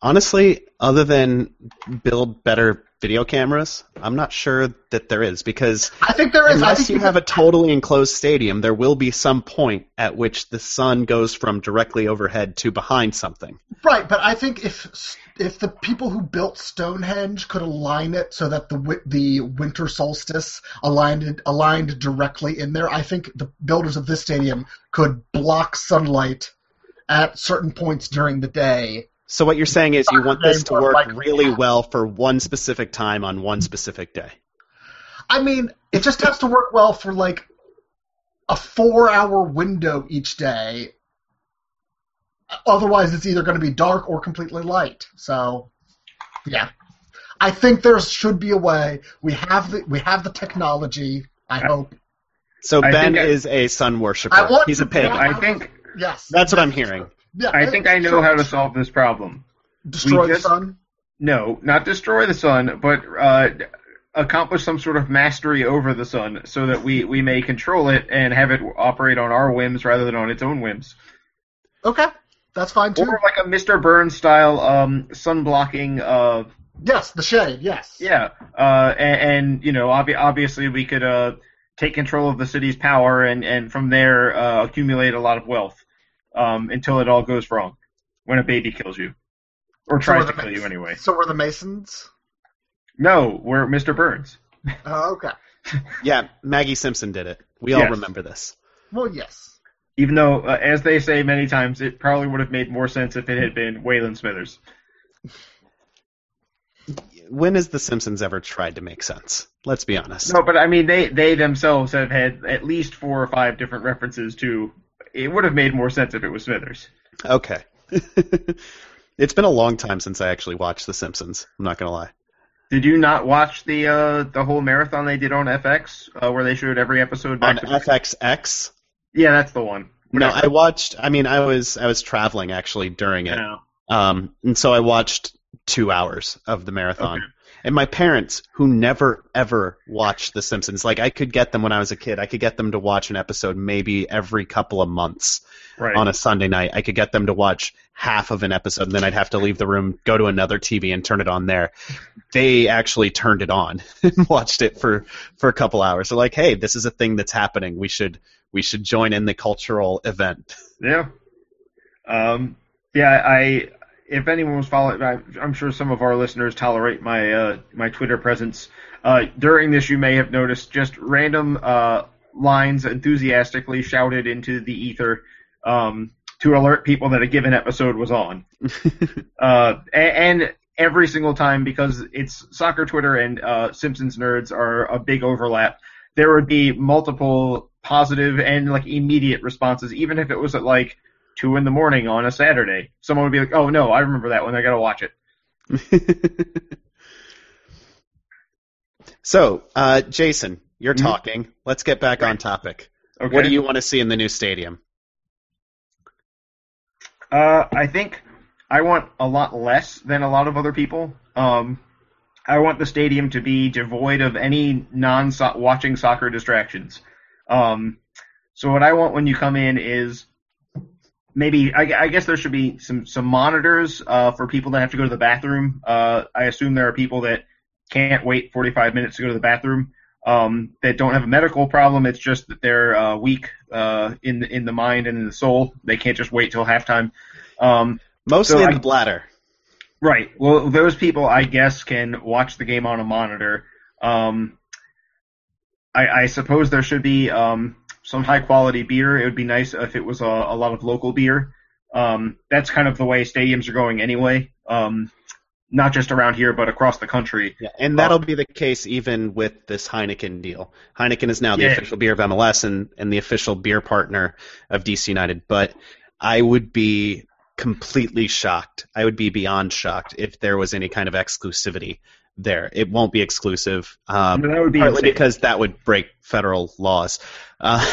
Honestly, other than build better video cameras, I'm not sure that there is because I think there is. Unless you have a totally enclosed stadium, there will be some point at which the sun goes from directly overhead to behind something. right, but I think if if the people who built Stonehenge could align it so that the the winter solstice aligned aligned directly in there, I think the builders of this stadium could block sunlight at certain points during the day So what you're saying is you want this to work like- really well for one specific time on one specific day. I mean, it just has to work well for like a four hour window each day. Otherwise, it's either going to be dark or completely light. So, yeah. I think there should be a way. We have the we have the technology. I hope. So Ben think I- is a sun worshiper. He's a to- pagan. I think Yes. That's what I'm hearing. Yeah, I think I know how to solve this problem. destroy we the sun. No, not destroy the sun, but uh, accomplish some sort of mastery over the sun, so that we we may control it and have it operate on our whims rather than on its own whims. Okay, that's fine too. Or like a Mr. Burns style um, sun blocking. Uh, yes, the shade. Yes. yeah, uh, and, and you know, obvi- obviously we could uh, take control of the city's power and and from there uh, accumulate a lot of wealth um, until it all goes wrong when a baby kills you or tries the to kill Mas- you anyway. So we're the Masons. No, we're Mr. Burns. Oh, okay. Yeah, Maggie Simpson did it. We all Yes. remember this. Well, yes. Even though, uh, as they say many times, it probably would have made more sense if it had been Waylon Smithers. When has The Simpsons ever tried to make sense? Let's be honest. No, but I mean, they they themselves have had at least four or five different references to. It would have made more sense if it was Smithers. Okay. it's been a long time since I actually watched The Simpsons. I'm not gonna lie. Did you not watch the uh, the whole marathon they did on FX, uh, where they showed every episode On FXX. yeah, that's the one. No, I watched. I mean, I was I was traveling actually during it, No. um, and so I watched two hours of the marathon. Okay. And my parents, who never ever watched The Simpsons, like I could get them when I was a kid, I could get them to watch an episode maybe every couple of months Right. on a Sunday night. I could get them to watch half of an episode, and then I'd have to leave the room, go to another TV, and turn it on there. They actually turned it on and watched it for for a couple hours. They're like, "Hey, this is a thing that's happening. We should we should join in the cultural event." Yeah. Um, yeah, I if anyone was following, I, I'm sure some of our listeners tolerate my uh, my Twitter presence. Uh, during this, you may have noticed just random uh, lines enthusiastically shouted into the ether um, to alert people that a given episode was on. uh, and, and every single time because it's soccer Twitter and uh, Simpsons nerds are a big overlap. There would be multiple positive and like immediate responses, even if it was at like two in the morning on a Saturday. Someone would be like, "Oh no, I remember that one. I gotta watch it." so, uh, Jason, you're Mhm. talking. Let's get back on topic. Okay. What do you want to see in the new stadium? Uh, I think I want a lot less than a lot of other people. Um, I want the stadium to be devoid of any non-watching soccer distractions. Um, so what I want when you come in is maybe I, I guess there should be some some monitors uh, for people that have to go to the bathroom. Uh, I assume there are people that can't wait 45 minutes to go to the bathroom. Um, that don't have a medical problem. It's just that they're uh, weak uh, in the, in the mind and in the soul. They can't just wait till halftime. Um, Mostly So in I- the bladder. Right. Well, those people, I guess, can watch the game on a monitor. Um, I, I suppose there should be um, some high quality beer. It would be nice if it was a, a lot of local beer. Um, that's kind of the way stadiums are going anyway. Um, not just around here, but across the country. Yeah, and that'll be the case even with this Heineken deal. Heineken is now the Yeah. official beer of MLS and, and the official beer partner of DC United. But I would be completely shocked. I would be beyond shocked if there was any kind of exclusivity there. It won't be exclusive. Um, that would be partly insane. because that would break federal laws. Uh,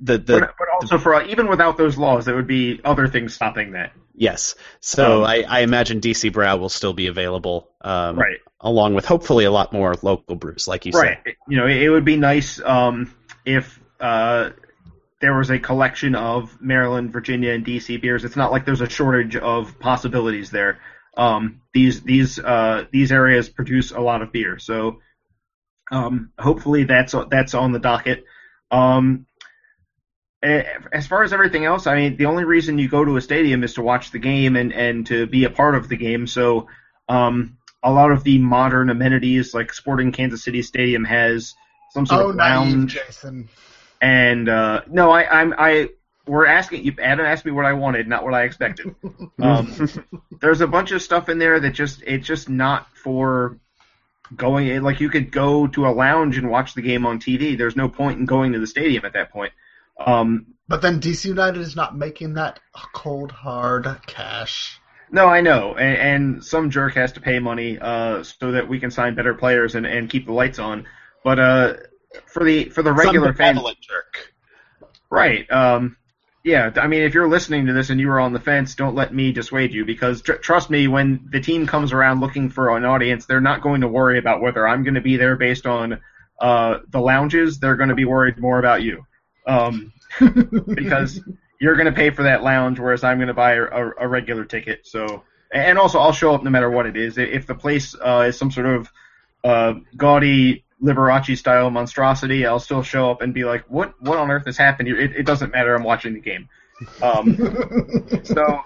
the the but, but also for even without those laws, there would be other things stopping that. yes. So Um, I, I imagine DC Brau will still be available, um, Right. along with hopefully a lot more local brews, like you said. Right. You know, it would be nice um, if uh, there was a collection of Maryland, Virginia, and DC beers. It's not like there's a shortage of possibilities there. Um, these these uh, these areas produce a lot of beer, so um, hopefully that's that's on the docket. Um, as far as everything else, I mean, the only reason you go to a stadium is to watch the game and, and to be a part of the game. So, um, a lot of the modern amenities, like Sporting Kansas City Stadium, has some sort Oh, of naive, lounge. Jason. And uh, no, I, I'm I we're asking you. Adam asked me what I wanted, not what I expected. Um, there's a bunch of stuff in there that just it's just not for going. Like you could go to a lounge and watch the game on TV. There's no point in going to the stadium at that point. Um, But then DC United is not making that cold hard cash. No, I know, and, and some jerk has to pay money uh, so that we can sign better players and, and keep the lights on. But uh, for the for the regular Some fan, jerk. right? Um, yeah, I mean, if you're listening to this and you were on the fence, don't let me dissuade you because tr- trust me, when the team comes around looking for an audience, they're not going to worry about whether I'm going to be there based on uh, the lounges. They're going to be worried more about you. Um, because you're going to pay for that lounge, whereas I'm going to buy a, a regular ticket. So, and also I'll show up no matter what it is. If the place uh, is some sort of uh, gaudy Liberace style monstrosity, I'll still show up and be like, "What? What on earth has happened here?" It, it doesn't matter. I'm watching the game. Um, so,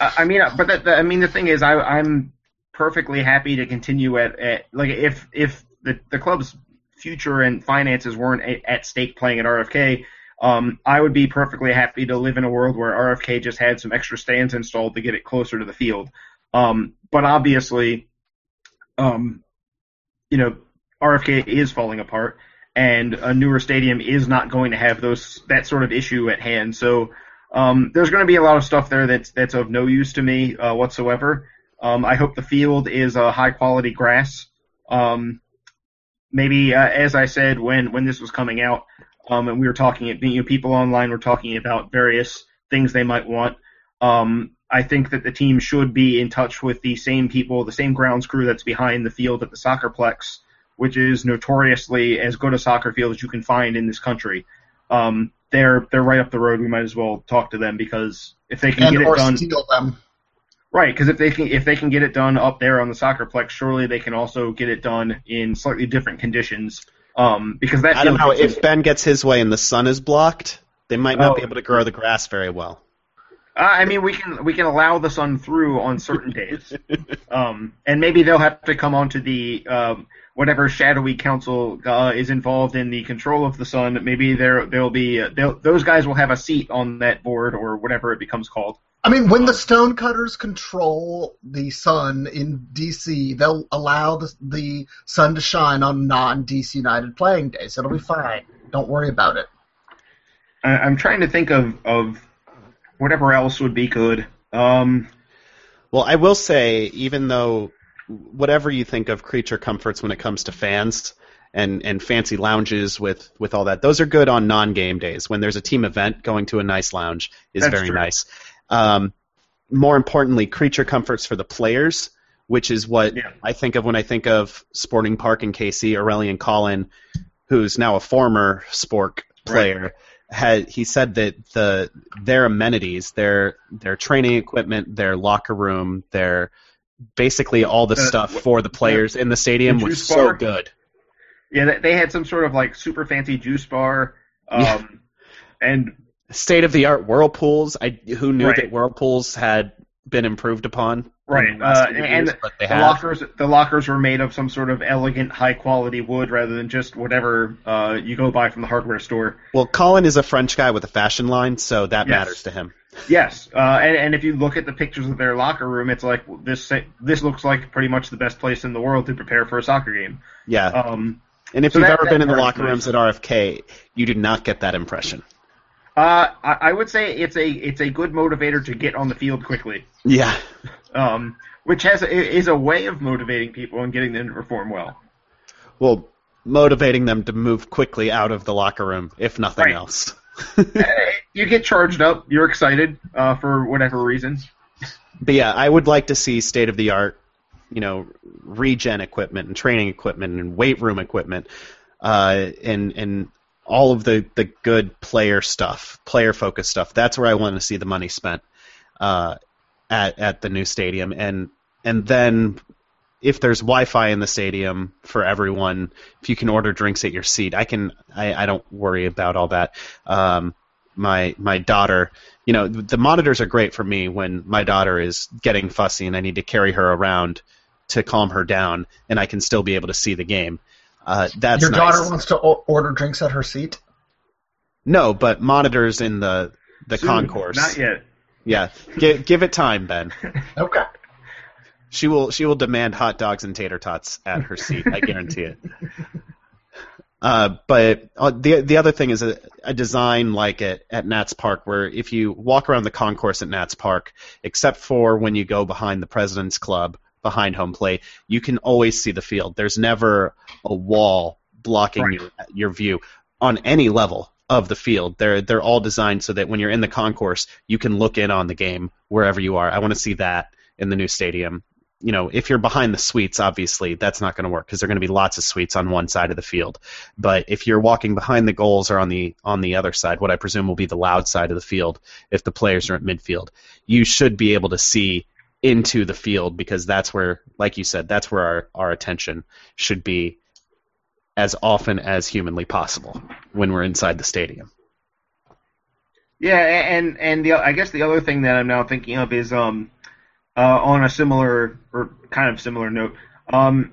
I, I mean, but that, that- I mean, the thing is, I, I'm perfectly happy to continue at, at like if if the the club's future and finances weren't a, at stake playing at RFK, um, I would be perfectly happy to live in a world where RFK just had some extra stands installed to get it closer to the field. Um, but obviously, um, you know, RFK is falling apart, and a newer stadium is not going to have those that sort of issue at hand. So um, there's going to be a lot of stuff there that's that's of no use to me uh, whatsoever. Um, I hope the field is a high quality grass. Um, maybe uh, as I said when when this was coming out, um, and we were talking, you know, people online were talking about various things they might want. Um, I think that the team should be in touch with the same people, the same grounds crew that's behind the field at the Soccerplex, which is notoriously as good a soccer field as you can find in this country. Um, they're they're right up the road. We might as well talk to them because if they can and get it done, steal them. Right, because if they can if they can get it done up there on the soccer plex, surely they can also get it done in slightly different conditions. Um, because that I don't know if Ben gets his way and the sun is blocked, they might not Oh. be able to grow the grass very well. Uh, I mean, we can we can allow the sun through on certain days, um, and maybe they'll have to come onto the um, whatever shadowy council uh, is involved in the control of the sun. Maybe there there'll be uh, they'll, those guys will have a seat on that board or whatever it becomes called. I mean, when the Stonecutters control the sun in DC, they'll allow the, the sun to shine on non-DC United playing days. It'll be fine. Don't worry about it. I, I'm trying to think of of whatever else would be good. Um, Well, I will say, even though whatever you think of creature comforts when it comes to fans and, and fancy lounges with, with all that, those are good on non game days. When there's a team event, going to a nice lounge is That's very true. nice. Um, more importantly, creature comforts for the players, which is what Yeah. I think of when I think of Sporting Park in KC. Aurélien Collin, who's now a former Spork player, had he said that the their amenities, their their training equipment, their locker room, their basically all the The- stuff for the players in the stadium the was juice so good. yeah, they- had some sort of like super fancy juice bar, um, Yeah. and State of the art whirlpools. I who knew Right. that whirlpools had been improved upon. Right, the uh, and years, the have. lockers the lockers were made of some sort of elegant, high quality wood rather than just whatever uh, you go buy from the hardware store. Well, Collin is a French guy with a fashion line, so that Yes. matters to him. Yes, uh, and, and if you look at the pictures of their locker room, it's like this. This looks like pretty much the best place in the world to prepare for a soccer game. Yeah, Um, and if so you've that- ever that been in the locker rooms at RFK, you do not get that impression. uh, I, I would say it's a it's a good motivator to get on the field quickly, Yeah, um, which has is a way of motivating people and getting them to perform well. well, motivating them to move quickly out of the locker room, if nothing Right. else. You get charged up, you're excited uh, for whatever reason. But yeah, I would like to see state of the art, you know, regen equipment and training equipment and weight room equipment, uh, and and all of the the good player stuff, player focused stuff. That's where I want to see the money spent uh, at at the new stadium, and and then if there's Wi-Fi in the stadium for everyone, if you can order drinks at your seat, I can. I, I don't worry about all that. Um, my my daughter, you know, the monitors are great for me when my daughter is getting fussy and I need to carry her around to calm her down, and I can still be able to see the game. Uh, that's Your nice. daughter wants to o- order drinks at her seat. No, but monitors in the the Soon. concourse. Not yet. Yeah, give give it time, Ben. Okay. She will she will demand hot dogs and tater tots at her seat. I guarantee it. Uh, but uh, the the other thing is a, a design like at, at Nats Park, where if you walk around the concourse at Nats Park, except for when you go behind the President's Club, behind home plate, you can always see the field. There's never a wall blocking Right. your, your view on any level of the field. They're they're all designed so that when you're in the concourse, you can look in on the game wherever you are. I want to see that in the new stadium. You know, if you're behind the suites, obviously that's not going to work because there are going to be lots of suites on one side of the field. But if you're walking behind the goals or on the on the other side, what I presume will be the loud side of the field, if the players are at midfield, you should be able to see into the field because that's where, like you said, that's where our, our attention should be as often as humanly possible when we're inside the stadium. Yeah, and and the I guess the other thing that I'm now thinking of is um uh, on a similar or kind of similar note. Um,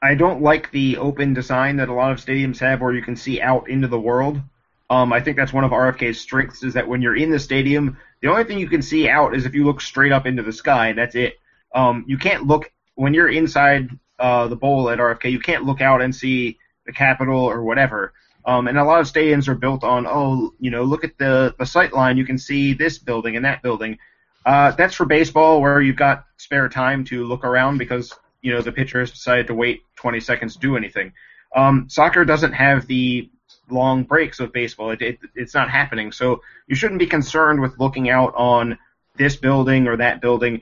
I don't like the open design that a lot of stadiums have, where you can see out into the world. Um, I think that's one of RFK's strengths is that when you're in the stadium, the only thing you can see out is if you look straight up into the sky. That's it. Um, you can't look when you're inside uh, the bowl at RFK. You can't look out and see the Capitol or whatever. Um, and a lot of stadiums are built on, oh, you know, look at the the sight line. You can see this building and that building. Uh, that's for baseball, where you've got spare time to look around because you know the pitcher has decided to wait 20 seconds to do anything. Um, soccer doesn't have the long breaks of baseball. It, it, it's not happening, so you shouldn't be concerned with looking out on this building or that building.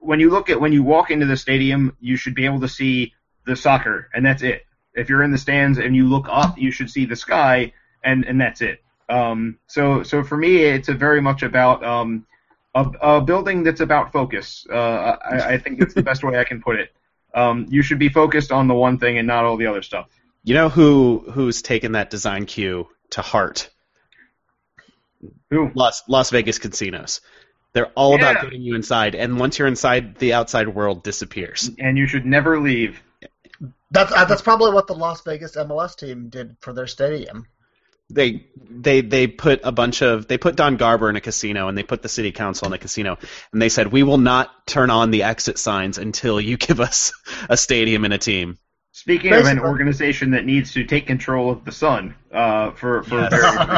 When you look at when you walk into the stadium, you should be able to see the soccer, and that's it. If you're in the stands and you look up, you should see the sky, and and that's it. Um, so so for me, it's very much about um, a, a building that's about focus. Uh, I, I think it's the best way I can put it. Um, you should be focused on the one thing and not all the other stuff. You know who who's taken that design cue to heart? Who? Las Las Vegas casinos. They're all Yeah. about getting you inside, and once you're inside, the outside world disappears. And you should never leave. That's uh, that's probably what the Las Vegas MLS team did for their stadium. They they they put a bunch of they put Don Garber in a casino, and they put the city council in a casino, and they said we will not turn on the exit signs until you give us a stadium and a team. Speaking of an organization that needs to take control of the sun uh, for for Yes. various reasons,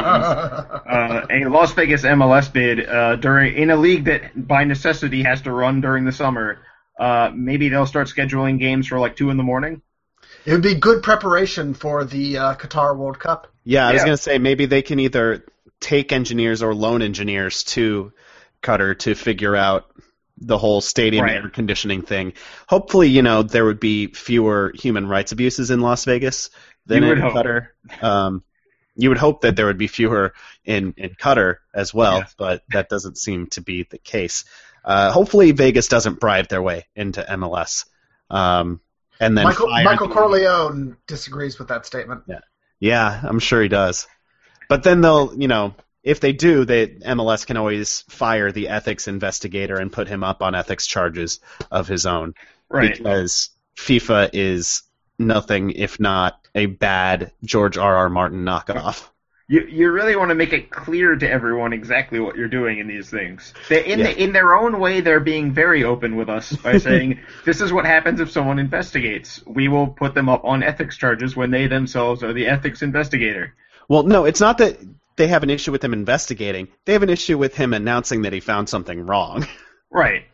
uh, a Las Vegas MLS bid uh, during in a league that by necessity has to run during the summer. Uh, maybe they'll start scheduling games for like two in the morning. It would be good preparation for the uh, Qatar World Cup. Yeah, I was gonna say maybe they can either take engineers or loan engineers to Qatar to figure out the whole stadium Right. air conditioning thing. Hopefully, you know, there would be fewer human rights abuses in Las Vegas than You in Qatar. Um, you would hope that there would be fewer in, in Qatar as well, Yes. but that doesn't seem to be the case. Uh, hopefully, Vegas doesn't bribe their way into MLS. Um, and then Michael, Michael Corleone disagrees with that statement. yeah, I'm sure he does. But then they'll, you know, if they do, they MLS can always fire the ethics investigator and put him up on ethics charges of his own Right. because FIFA is nothing if not a bad George R. R. Martin knockoff. You you really want to make it clear to everyone exactly what you're doing in these things. They, in Yeah. the, in their own way, they're being very open with us by saying this is what happens if someone investigates. We will put them up on ethics charges when they themselves are the ethics investigator. Well, no, it's not that they have an issue with him investigating. They have an issue with him announcing that he found something wrong. Right.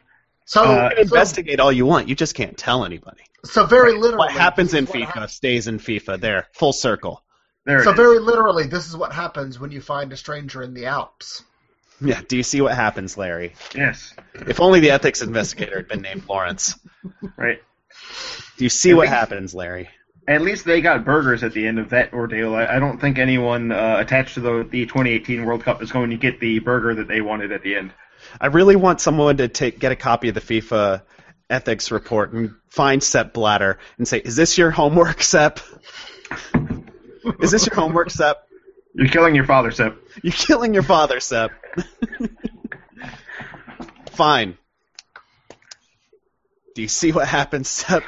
So, Uh, so, Investigate all you want, you just can't tell anybody. so very literally, What happens in FIFA hap- stays in FIFA. There, full circle. There so very literally, this is what happens when you find a stranger in the Alps. Yeah. Do you see what happens, Larry? Yes. If only the ethics investigator had been named Lawrence. Right. Do you see I what think- happens, Larry? At least they got burgers at the end of that ordeal. I, I don't think anyone uh, attached to the the 2018 World Cup is going to get the burger that they wanted at the end. I really want someone to take get a copy of the FIFA ethics report and find Sepp Blatter and say, "Is this your homework, Sepp? Is this your homework, Sepp? You're killing your father, Sepp. You're killing your father, Sepp." Fine. Do you see what happens, Sepp?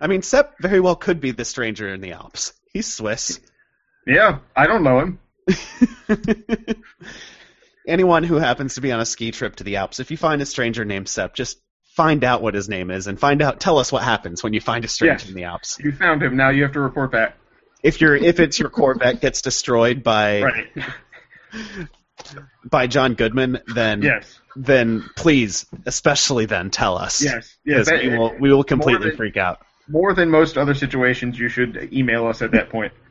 I mean, Sepp very well could be the stranger in the Alps. He's Swiss. Yeah, I don't know him. Anyone who happens to be on a ski trip to the Alps, if you find a stranger named Sepp, just find out what his name is and find out. Tell us what happens when you find a stranger Yes. in the Alps. You found him. Now you have to report back. If you're if it's your Corvette gets destroyed by Right. by John Goodman, then yes. then please, especially then, tell us. Yes. Yes. We will we will completely than- freak out. More than most other situations, you should email us at that point.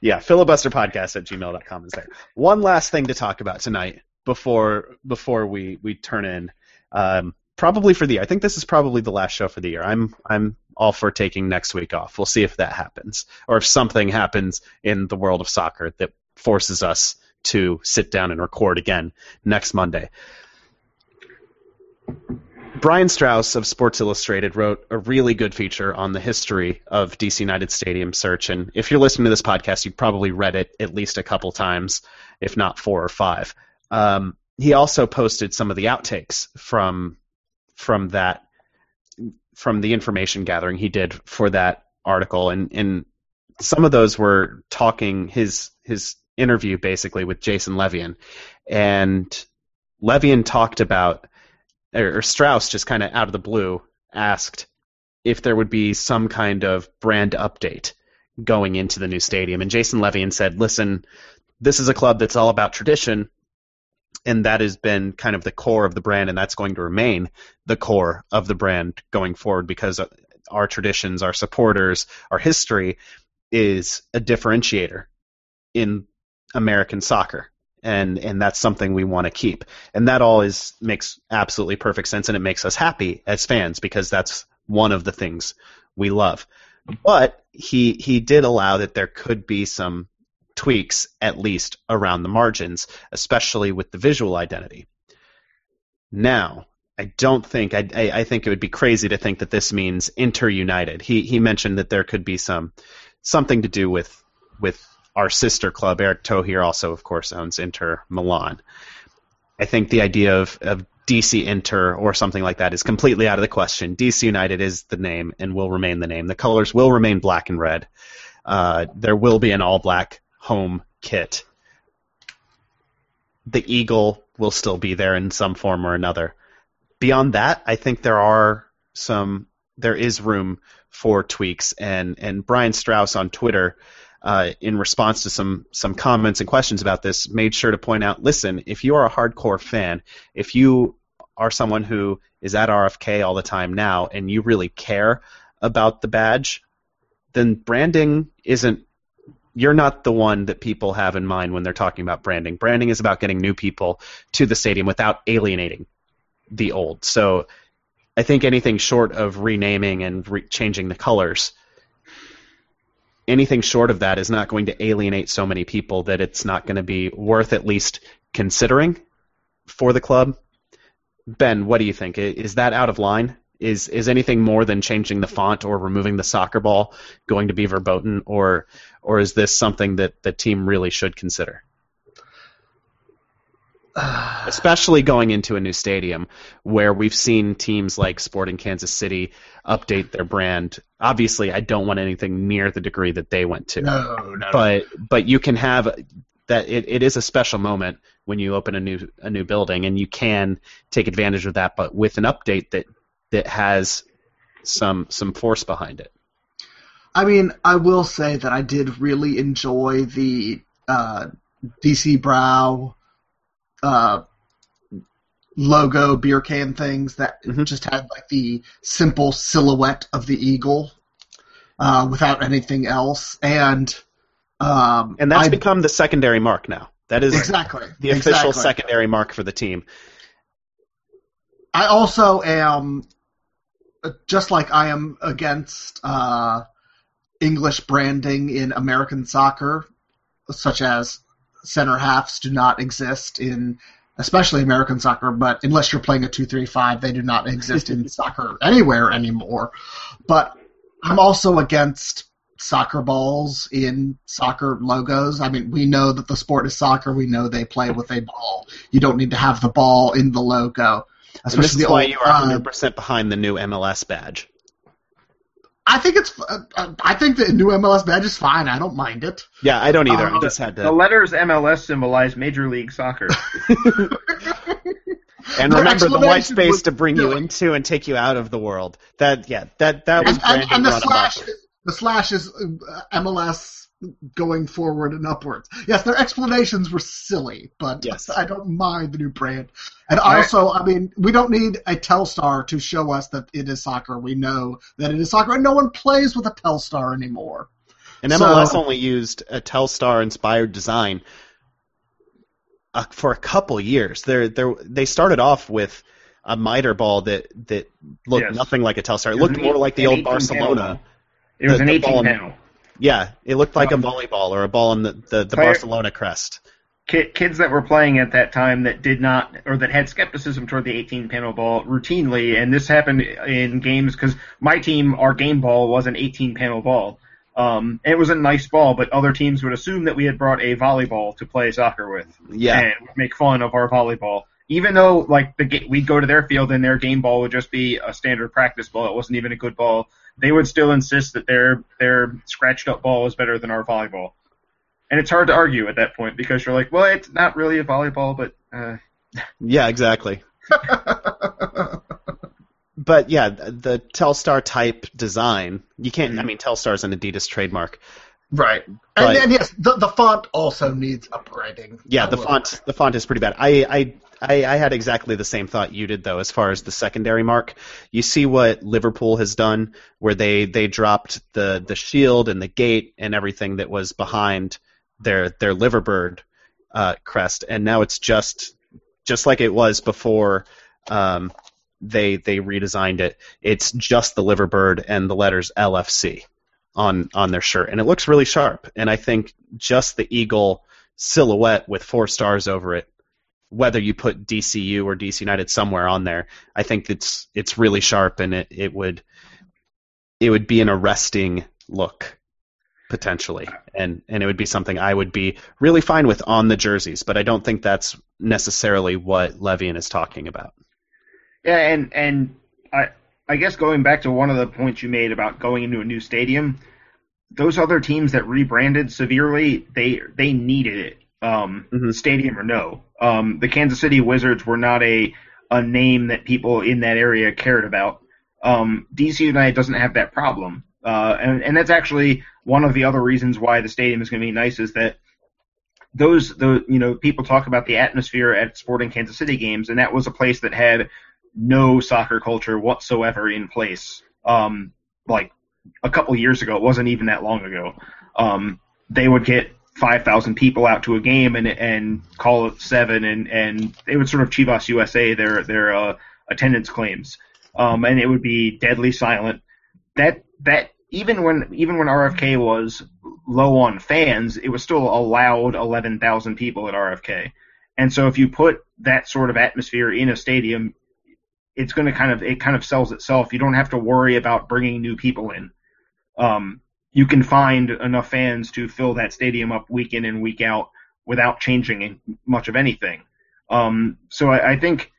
Yeah, filibusterpodcast at gmail.com is there. One last thing to talk about tonight before before we, we turn in. Um, probably for the year. I think this is probably the last show for the year. I'm I'm all for taking next week off. We'll see if that happens. Or if something happens in the world of soccer that forces us to sit down and record again next Monday. Brian Strauss of Sports Illustrated wrote a really good feature on the history of DC United Stadium search. And if you're listening to this podcast, you've probably read it at least a couple times, if not four or five. Um, he also posted some of the outtakes from from that from the information gathering he did for that article, and and some of those were talking his his interview basically with Jason Levien, and Levien talked about or, Strauss just kind of out of the blue asked if there would be some kind of brand update going into the new stadium. And Jason Levien said, listen, this is a club that's all about tradition, and that has been kind of the core of the brand, and that's going to remain the core of the brand going forward because uh, our traditions, our supporters, our history is a differentiator in American soccer and and that's something we want to keep. And that all is makes absolutely perfect sense, and it makes us happy as fans because that's one of the things we love. But he he did allow that there could be some tweaks at least around the margins, especially with the visual identity. Now, I don't think I, I, I think it would be crazy to think that this means Inter United. He he mentioned that there could be some something to do with with our sister club. Erick Thohir also, of course, owns Inter Milan. I think the idea of, of DC Inter or something like that is completely out of the question. DC United is the name and will remain the name. The colors will remain black and red. Uh, there will be an all black home kit. The eagle will still be there in some form or another. Beyond that, I think there are some there is room for tweaks and and Brian Strauss on Twitter uh, in response to some some comments and questions about this, made sure to point out: listen, if you are a hardcore fan, if you are someone who is at RFK all the time now, and you really care about the badge, then branding isn't. You're not the one that people have in mind when they're talking about branding. Branding is about getting new people to the stadium without alienating the old. So, I think anything short of renaming and re- changing the colors anything short of that is not going to alienate so many people that it's not going to be worth at least considering for the club. Ben, what do you think? Is that out of line? Is is anything more than changing the font or removing the soccer ball going to be verboten, or or is this something that the team really should consider? Especially going into a new stadium where we've seen teams like Sporting Kansas City update their brand. Obviously, I don't want anything near the degree that they went to. No, no. But but you can have that. It, it is a special moment when you open a new a new building, and you can take advantage of that. But with an update that that has some some force behind it. I mean, I will say that I did really enjoy the uh, DC Brau uh, logo beer can things that Mhm. just had like the simple silhouette of the eagle uh, without anything else, and um, And that's I- become the secondary mark now. That is exactly the official exactly. secondary mark for the team. I also am, just like I am against uh, English branding in American soccer, such as center halves do not exist in, especially American soccer, but unless you're playing a 2 3 5, they do not exist in soccer anywhere anymore. But I'm also against soccer balls in soccer logos. I mean, we know that the sport is soccer. We know they play with a ball. You don't need to have the ball in the logo. And this is the why old, you are uh, 100% behind the new MLS badge. I think it's. Uh, uh, I think the new MLS badge is fine. I don't mind it. Yeah, I don't either. I Uh, just had to. The letters MLS symbolize Major League Soccer. And remember the white space to bring you into and take you out of the world. That yeah, that that was And, and, branding and the slash, amok. the slash is uh, MLS going forward and upwards. Yes, their explanations were silly, but Yes. I don't mind the new brand. And I- also, I mean, we don't need a Telstar to show us that it is soccer. We know that it is soccer, and no one plays with a Telstar anymore. And So- MLS only used a Telstar inspired design uh, for a couple years. They they they started off with a Mitre ball that that looked Yes. nothing like a Telstar. It It looked more like the old 18 panel Barcelona. ball. It was The- an 18 ball panel. Yeah, it looked like a Um, volleyball or a ball in the the, the Barcelona crest. Ki- Kids that were playing at that time that did not, or that had skepticism toward the 18 panel ball routinely, and this happened in games because my team, our game ball was an 18 panel ball. Um, it was a nice ball, but other teams would assume that we had brought a volleyball to play soccer with. Yeah. and make fun of our volleyball. Even though like the ga- we'd go to their field and their game ball would just be a standard practice ball, it wasn't even a good ball. They would still insist that their their scratched up ball is better than our volleyball. And it's hard to argue at that point because you're like, well, it's not really a volleyball, but uh, Yeah, exactly. But yeah, the the Telstar type design, you can't. I mean, Telstar is an Adidas trademark. Right. But- And, and yes, the, the font also needs upgrading. Yeah, the little font the font is pretty bad. I, I I I had exactly the same thought you did though, as far as the secondary mark. You see what Liverpool has done, where they they dropped the the shield and the gate and everything that was behind their their liverbird uh, crest, and now it's just just like it was before. Um, they they redesigned it. It's just the liverbird and the letters LFC on on their shirt, and it looks really sharp. And I think just the eagle silhouette with four stars over it, whether you put DCU or DC United somewhere on there, I think it's it's really sharp, and it, it would it would be an arresting look potentially, and and it would be something I would be really fine with on the jerseys. But I don't think that's necessarily what Levien is talking about. Yeah, and and I I guess going back to one of the points you made about going into a new stadium, those other teams that rebranded severely, they they needed it. Um, Mhm. Stadium or no, um, the Kansas City Wizards were not a a name that people in that area cared about. Um, DC United doesn't have that problem, uh, and and that's actually one of the other reasons why the stadium is going to be nice is that those the you know people talk about the atmosphere at Sporting Kansas City games, and that was a place that had no soccer culture whatsoever in place. Um, like a couple years ago, it wasn't even that long ago. Um, they would get five thousand people out to a game and and call it seven, and and they would sort of Chivas USA their their uh, attendance claims, um, and it would be deadly silent. That that even when even when RFK was low on fans, it was still a loud eleven thousand people at RFK. And so if you put that sort of atmosphere in a stadium, it's going to kind of it kind of sells itself. You don't have to worry about bringing new people in. Um, you can find enough fans to fill that stadium up week in and week out without changing much of anything. Um, so I, I think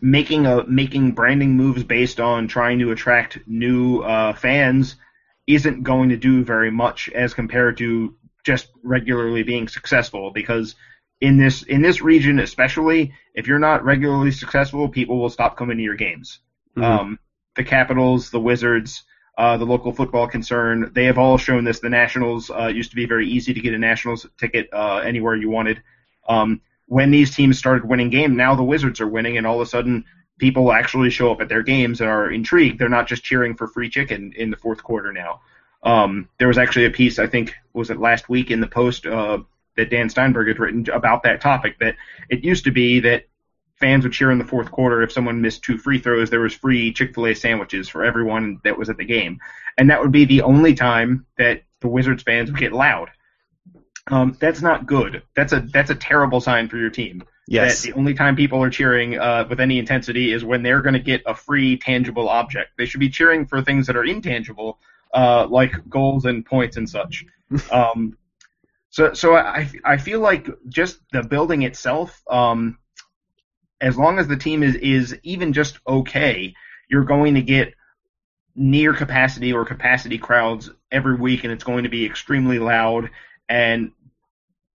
making a making branding moves based on trying to attract new uh, fans isn't going to do very much as compared to just regularly being successful because in this in this region especially if you're not regularly successful people will stop coming to your games Mhm. um, the capitals the wizards uh, the local football concern. They have all shown this. The nationals uh, used to be very easy to get a nationals ticket uh, anywhere you wanted. Um, when these teams started winning games now the wizards are winning and all of a sudden people actually show up at their games and are intrigued. They're not just cheering for free chicken in the fourth quarter now. Um, there was actually a piece I think was it last week in the Post uh, that Dan Steinberg had written about that topic. That it used to be that fans would cheer in the fourth quarter if someone missed two free throws. There was free Chick Fil A sandwiches for everyone that was at the game, and that would be the only time that the Wizards fans would get loud. Um, that's not good. That's a that's a terrible sign for your team. Yes. That the only time people are cheering uh, with any intensity is when they're going to get a free tangible object. They should be cheering for things that are intangible, uh, like goals and points and such. um, so so I I feel like just the building itself, um, as long as the team is is even just okay, you're going to get near capacity or capacity crowds every week, and it's going to be extremely loud. And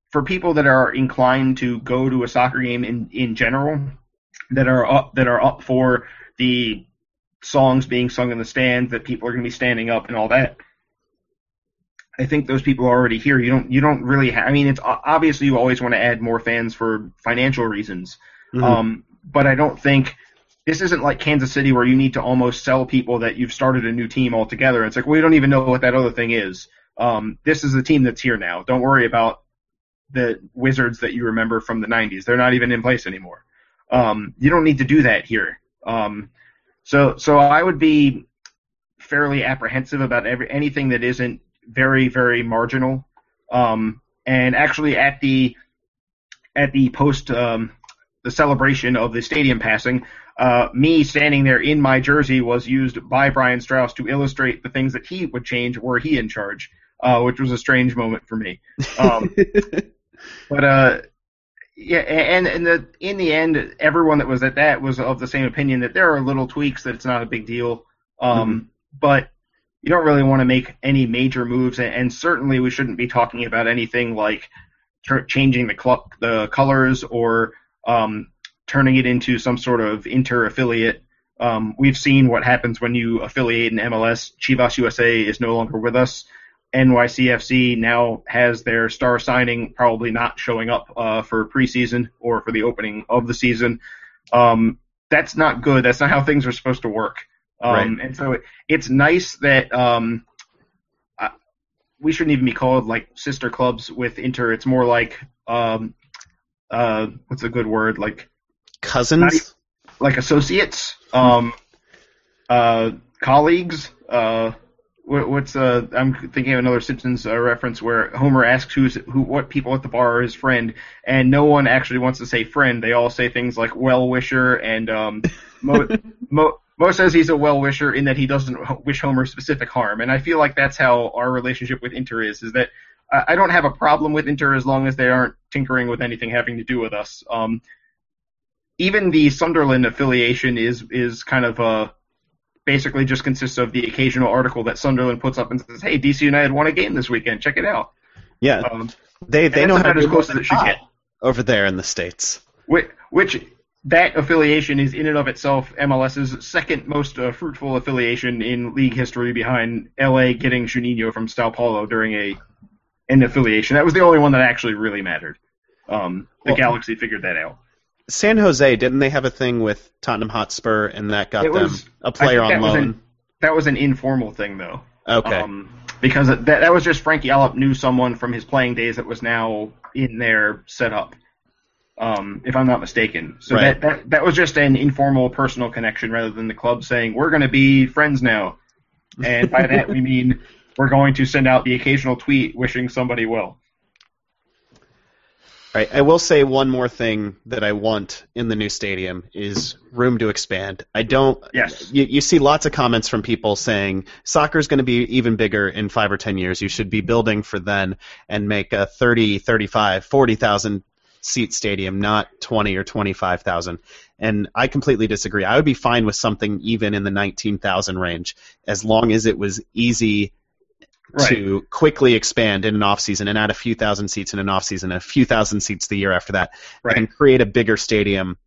for people that are inclined to go to a soccer game in in general, that are up that are up for the songs being sung in the stands, that people are going to be standing up and all that. I think those people are already here. You don't you don't really. Ha- I mean, it's obviously you always want to add more fans for financial reasons, Mhm. um, but I don't think this isn't like Kansas City where you need to almost sell people that you've started a new team altogether. It's like we don't even know what that other thing is. Um, this is the team that's here now. Don't worry about the Wizards that you remember from the '90s. They're not even in place anymore. Um, you don't need to do that here. Um, so so I would be fairly apprehensive about every anything that isn't very very marginal. Um, and actually at the at the post um, the celebration of the stadium passing, uh, me standing there in my jersey was used by Brian Straus to illustrate the things that he would change were he in charge, uh, which was a strange moment for me. Um, but uh, yeah, and and the in the end, everyone that was at that was of the same opinion that there are little tweaks that it's not a big deal. Um, But you don't really want to make any major moves, and, and certainly we shouldn't be talking about anything like changing the cl- the colors or um, turning it into some sort of inter affiliate. Um, we've seen what happens when you affiliate in MLS. Chivas USA is no longer with us. NYCFC now has their star signing probably not showing up uh, for preseason or for the opening of the season. Um, that's not good. That's not how things are supposed to work. Um, Right. And so it, it's nice that um, uh, we shouldn't even be called like sister clubs with Inter. It's more like um, uh, what's a good word like Cousins. Not like associates, um, uh, colleagues. Uh, what, what's uh? I'm thinking of another Simpsons uh, reference where Homer asks who's who, what people at the bar are his friend, and no one actually wants to say friend. They all say things like well wisher, and um, Moe, Moe, Moe says he's a well wisher in that he doesn't wish Homer specific harm, and I feel like that's how our relationship with Inter is. Is that I don't have a problem with Inter as long as they aren't tinkering with anything having to do with us. Um, even the Sunderland affiliation is is kind of uh, basically just consists of the occasional article that Sunderland puts up and says, "Hey, DC United won a game this weekend. Check it out." Yeah, Um, they they know how to as close as it should get. over there in the states. Which, which that affiliation is in and of itself MLS's second most uh, fruitful affiliation in league history, behind LA getting Juninho from Sao Paulo during a an affiliation. That was the only one that actually really mattered. Um, the Well- Galaxy figured that out. San Jose didn't they have a thing with Tottenham Hotspur and that got them a player on loan? an- That was an informal thing, though. okay. Um, because that that was just Frank Yallop knew someone from his playing days that was now in their setup. Um, if I'm not mistaken. So Right. that, that that was just an informal personal connection rather than the club saying we're going to be friends now. And by that we mean we're going to send out the occasional tweet wishing somebody well. Right. I will say one more thing that I want in the new stadium is room to expand. I don't. Yes. You, you see lots of comments from people saying soccer is going to be even bigger in five or ten years. You should be building for then and make a 30, 35, 40,000 seat stadium, not 20 or 25,000. And I completely disagree. I would be fine with something even in the 19,000 range as long as it was easy Right. to quickly expand in an off season and add a few thousand seats in an off season, a few thousand seats the year after that, Right. and create a bigger stadium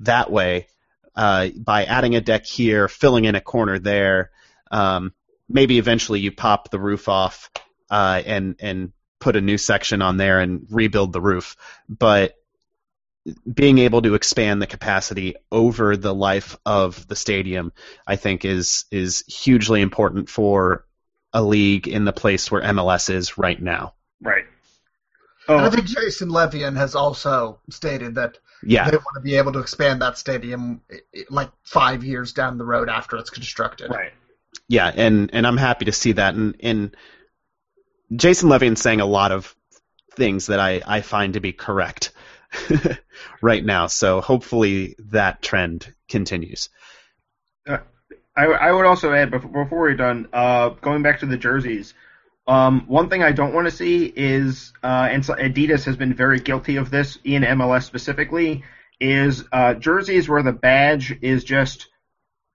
that way uh, by adding a deck here, filling in a corner there. Um, maybe eventually you pop the roof off uh, and and put a new section on there and rebuild the roof, but being able to expand the capacity over the life of the stadium, I think, is is hugely important for a league in the place where MLS is right now. Right. And I Oh, think Jason Levien has also stated that Yeah, they want to be able to expand that stadium i- i- like five years down the road after it's constructed. right. yeah, and and I'm happy to see that. And and Jason Levien's saying a lot of things that I I find to be correct right now. So hopefully that trend continues. I, I would also add before, before we're done, uh, going back to the jerseys. Um, one thing I don't want to see is, uh, and Adidas has been very guilty of this in MLS specifically, is uh, jerseys where the badge is just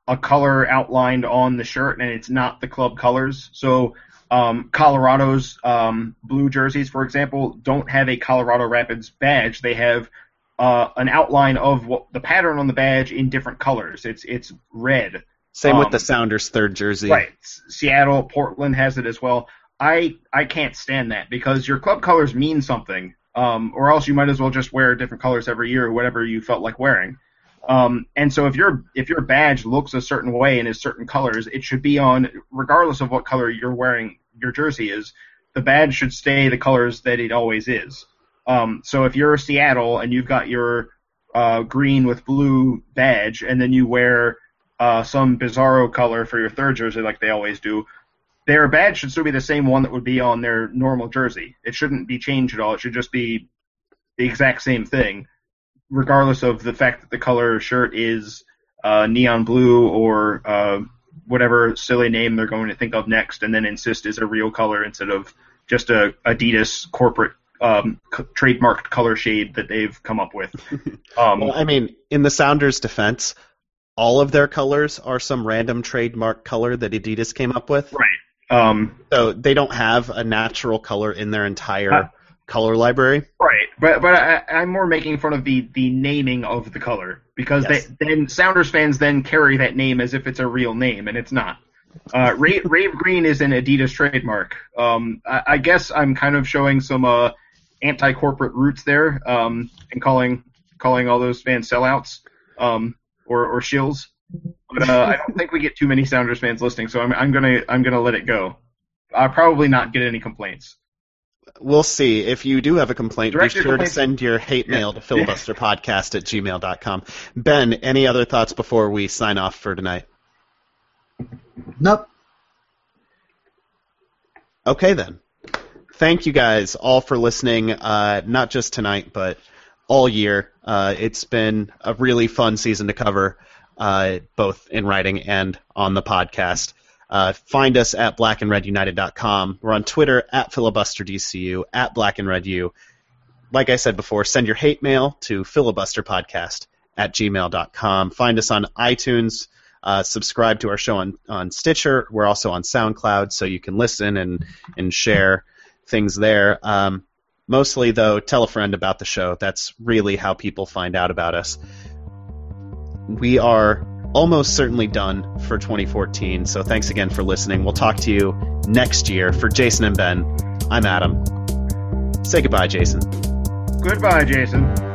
a color outlined on the shirt and it's not the club colors. So um, Colorado's um, blue jerseys, for example, don't have a Colorado Rapids badge. They have uh, an outline of what the pattern on the badge in different colors. It's it's red. Same with Um, the Sounders third jersey. Right. Seattle, Portland has it as well. I I can't stand that because your club colors mean something. Um, or else you might as well just wear different colors every year or whatever you felt like wearing. Um, and so if your if your badge looks a certain way and is certain colors, it should be on regardless of what color you're wearing your jersey is. The badge should stay the colors that it always is. Um, so if you're Seattle and you've got your uh, green with blue badge, and then you wear uh, some bizarro color for your third jersey, like they always do, their badge should still be the same one that would be on their normal jersey. It shouldn't be changed at all. It should just be the exact same thing, regardless of the fact that the color shirt is uh, neon blue or uh, whatever silly name they're going to think of next, and then insist is a real color instead of just a Adidas corporate um, c- trademarked color shade that they've come up with. Um, Well, I mean, in the Sounders' defense, all of their colors are some random trademark color that Adidas came up with. right. Um, So they don't have a natural color in their entire Uh, color library. Right, but but I, I'm more making fun of the the naming of the color because Yes. they then Sounders fans then carry that name as if it's a real name and it's not. Uh, Rave, Rave Green is an Adidas trademark. Um, I, I guess I'm kind of showing some uh, anti-corporate roots there, um, and calling calling all those fans sellouts um, or or shills. But uh, I don't think we get too many Sounders fans listening, so I'm I'm gonna I'm gonna let it go. I'll probably not get any complaints. We'll see. If you do have a complaint, Direct be your sure to send your hate Yeah. mail to filibusterpodcast at gmail.com. Ben, any other thoughts before we sign off for tonight? Nope. Okay, then. Thank you guys all for listening, uh, not just tonight, but all year. Uh, it's been a really fun season to cover, uh, both in writing and on the podcast. Uh, find us at blackandredunited.com. We're on Twitter at filibusterdcu, at blackandredu. Like I said before, send your hate mail to filibusterpodcast at gmail.com. Find us on iTunes. Uh, subscribe to our show on, on Stitcher. We're also on SoundCloud, so you can listen and, and share things there. Um, mostly, though, tell a friend about the show. That's really how people find out about us. We are almost certainly done for 2014, so thanks again for listening. We'll talk to you next year. For Jason and Ben, I'm Adam. Say goodbye, Jason. Goodbye, Jason.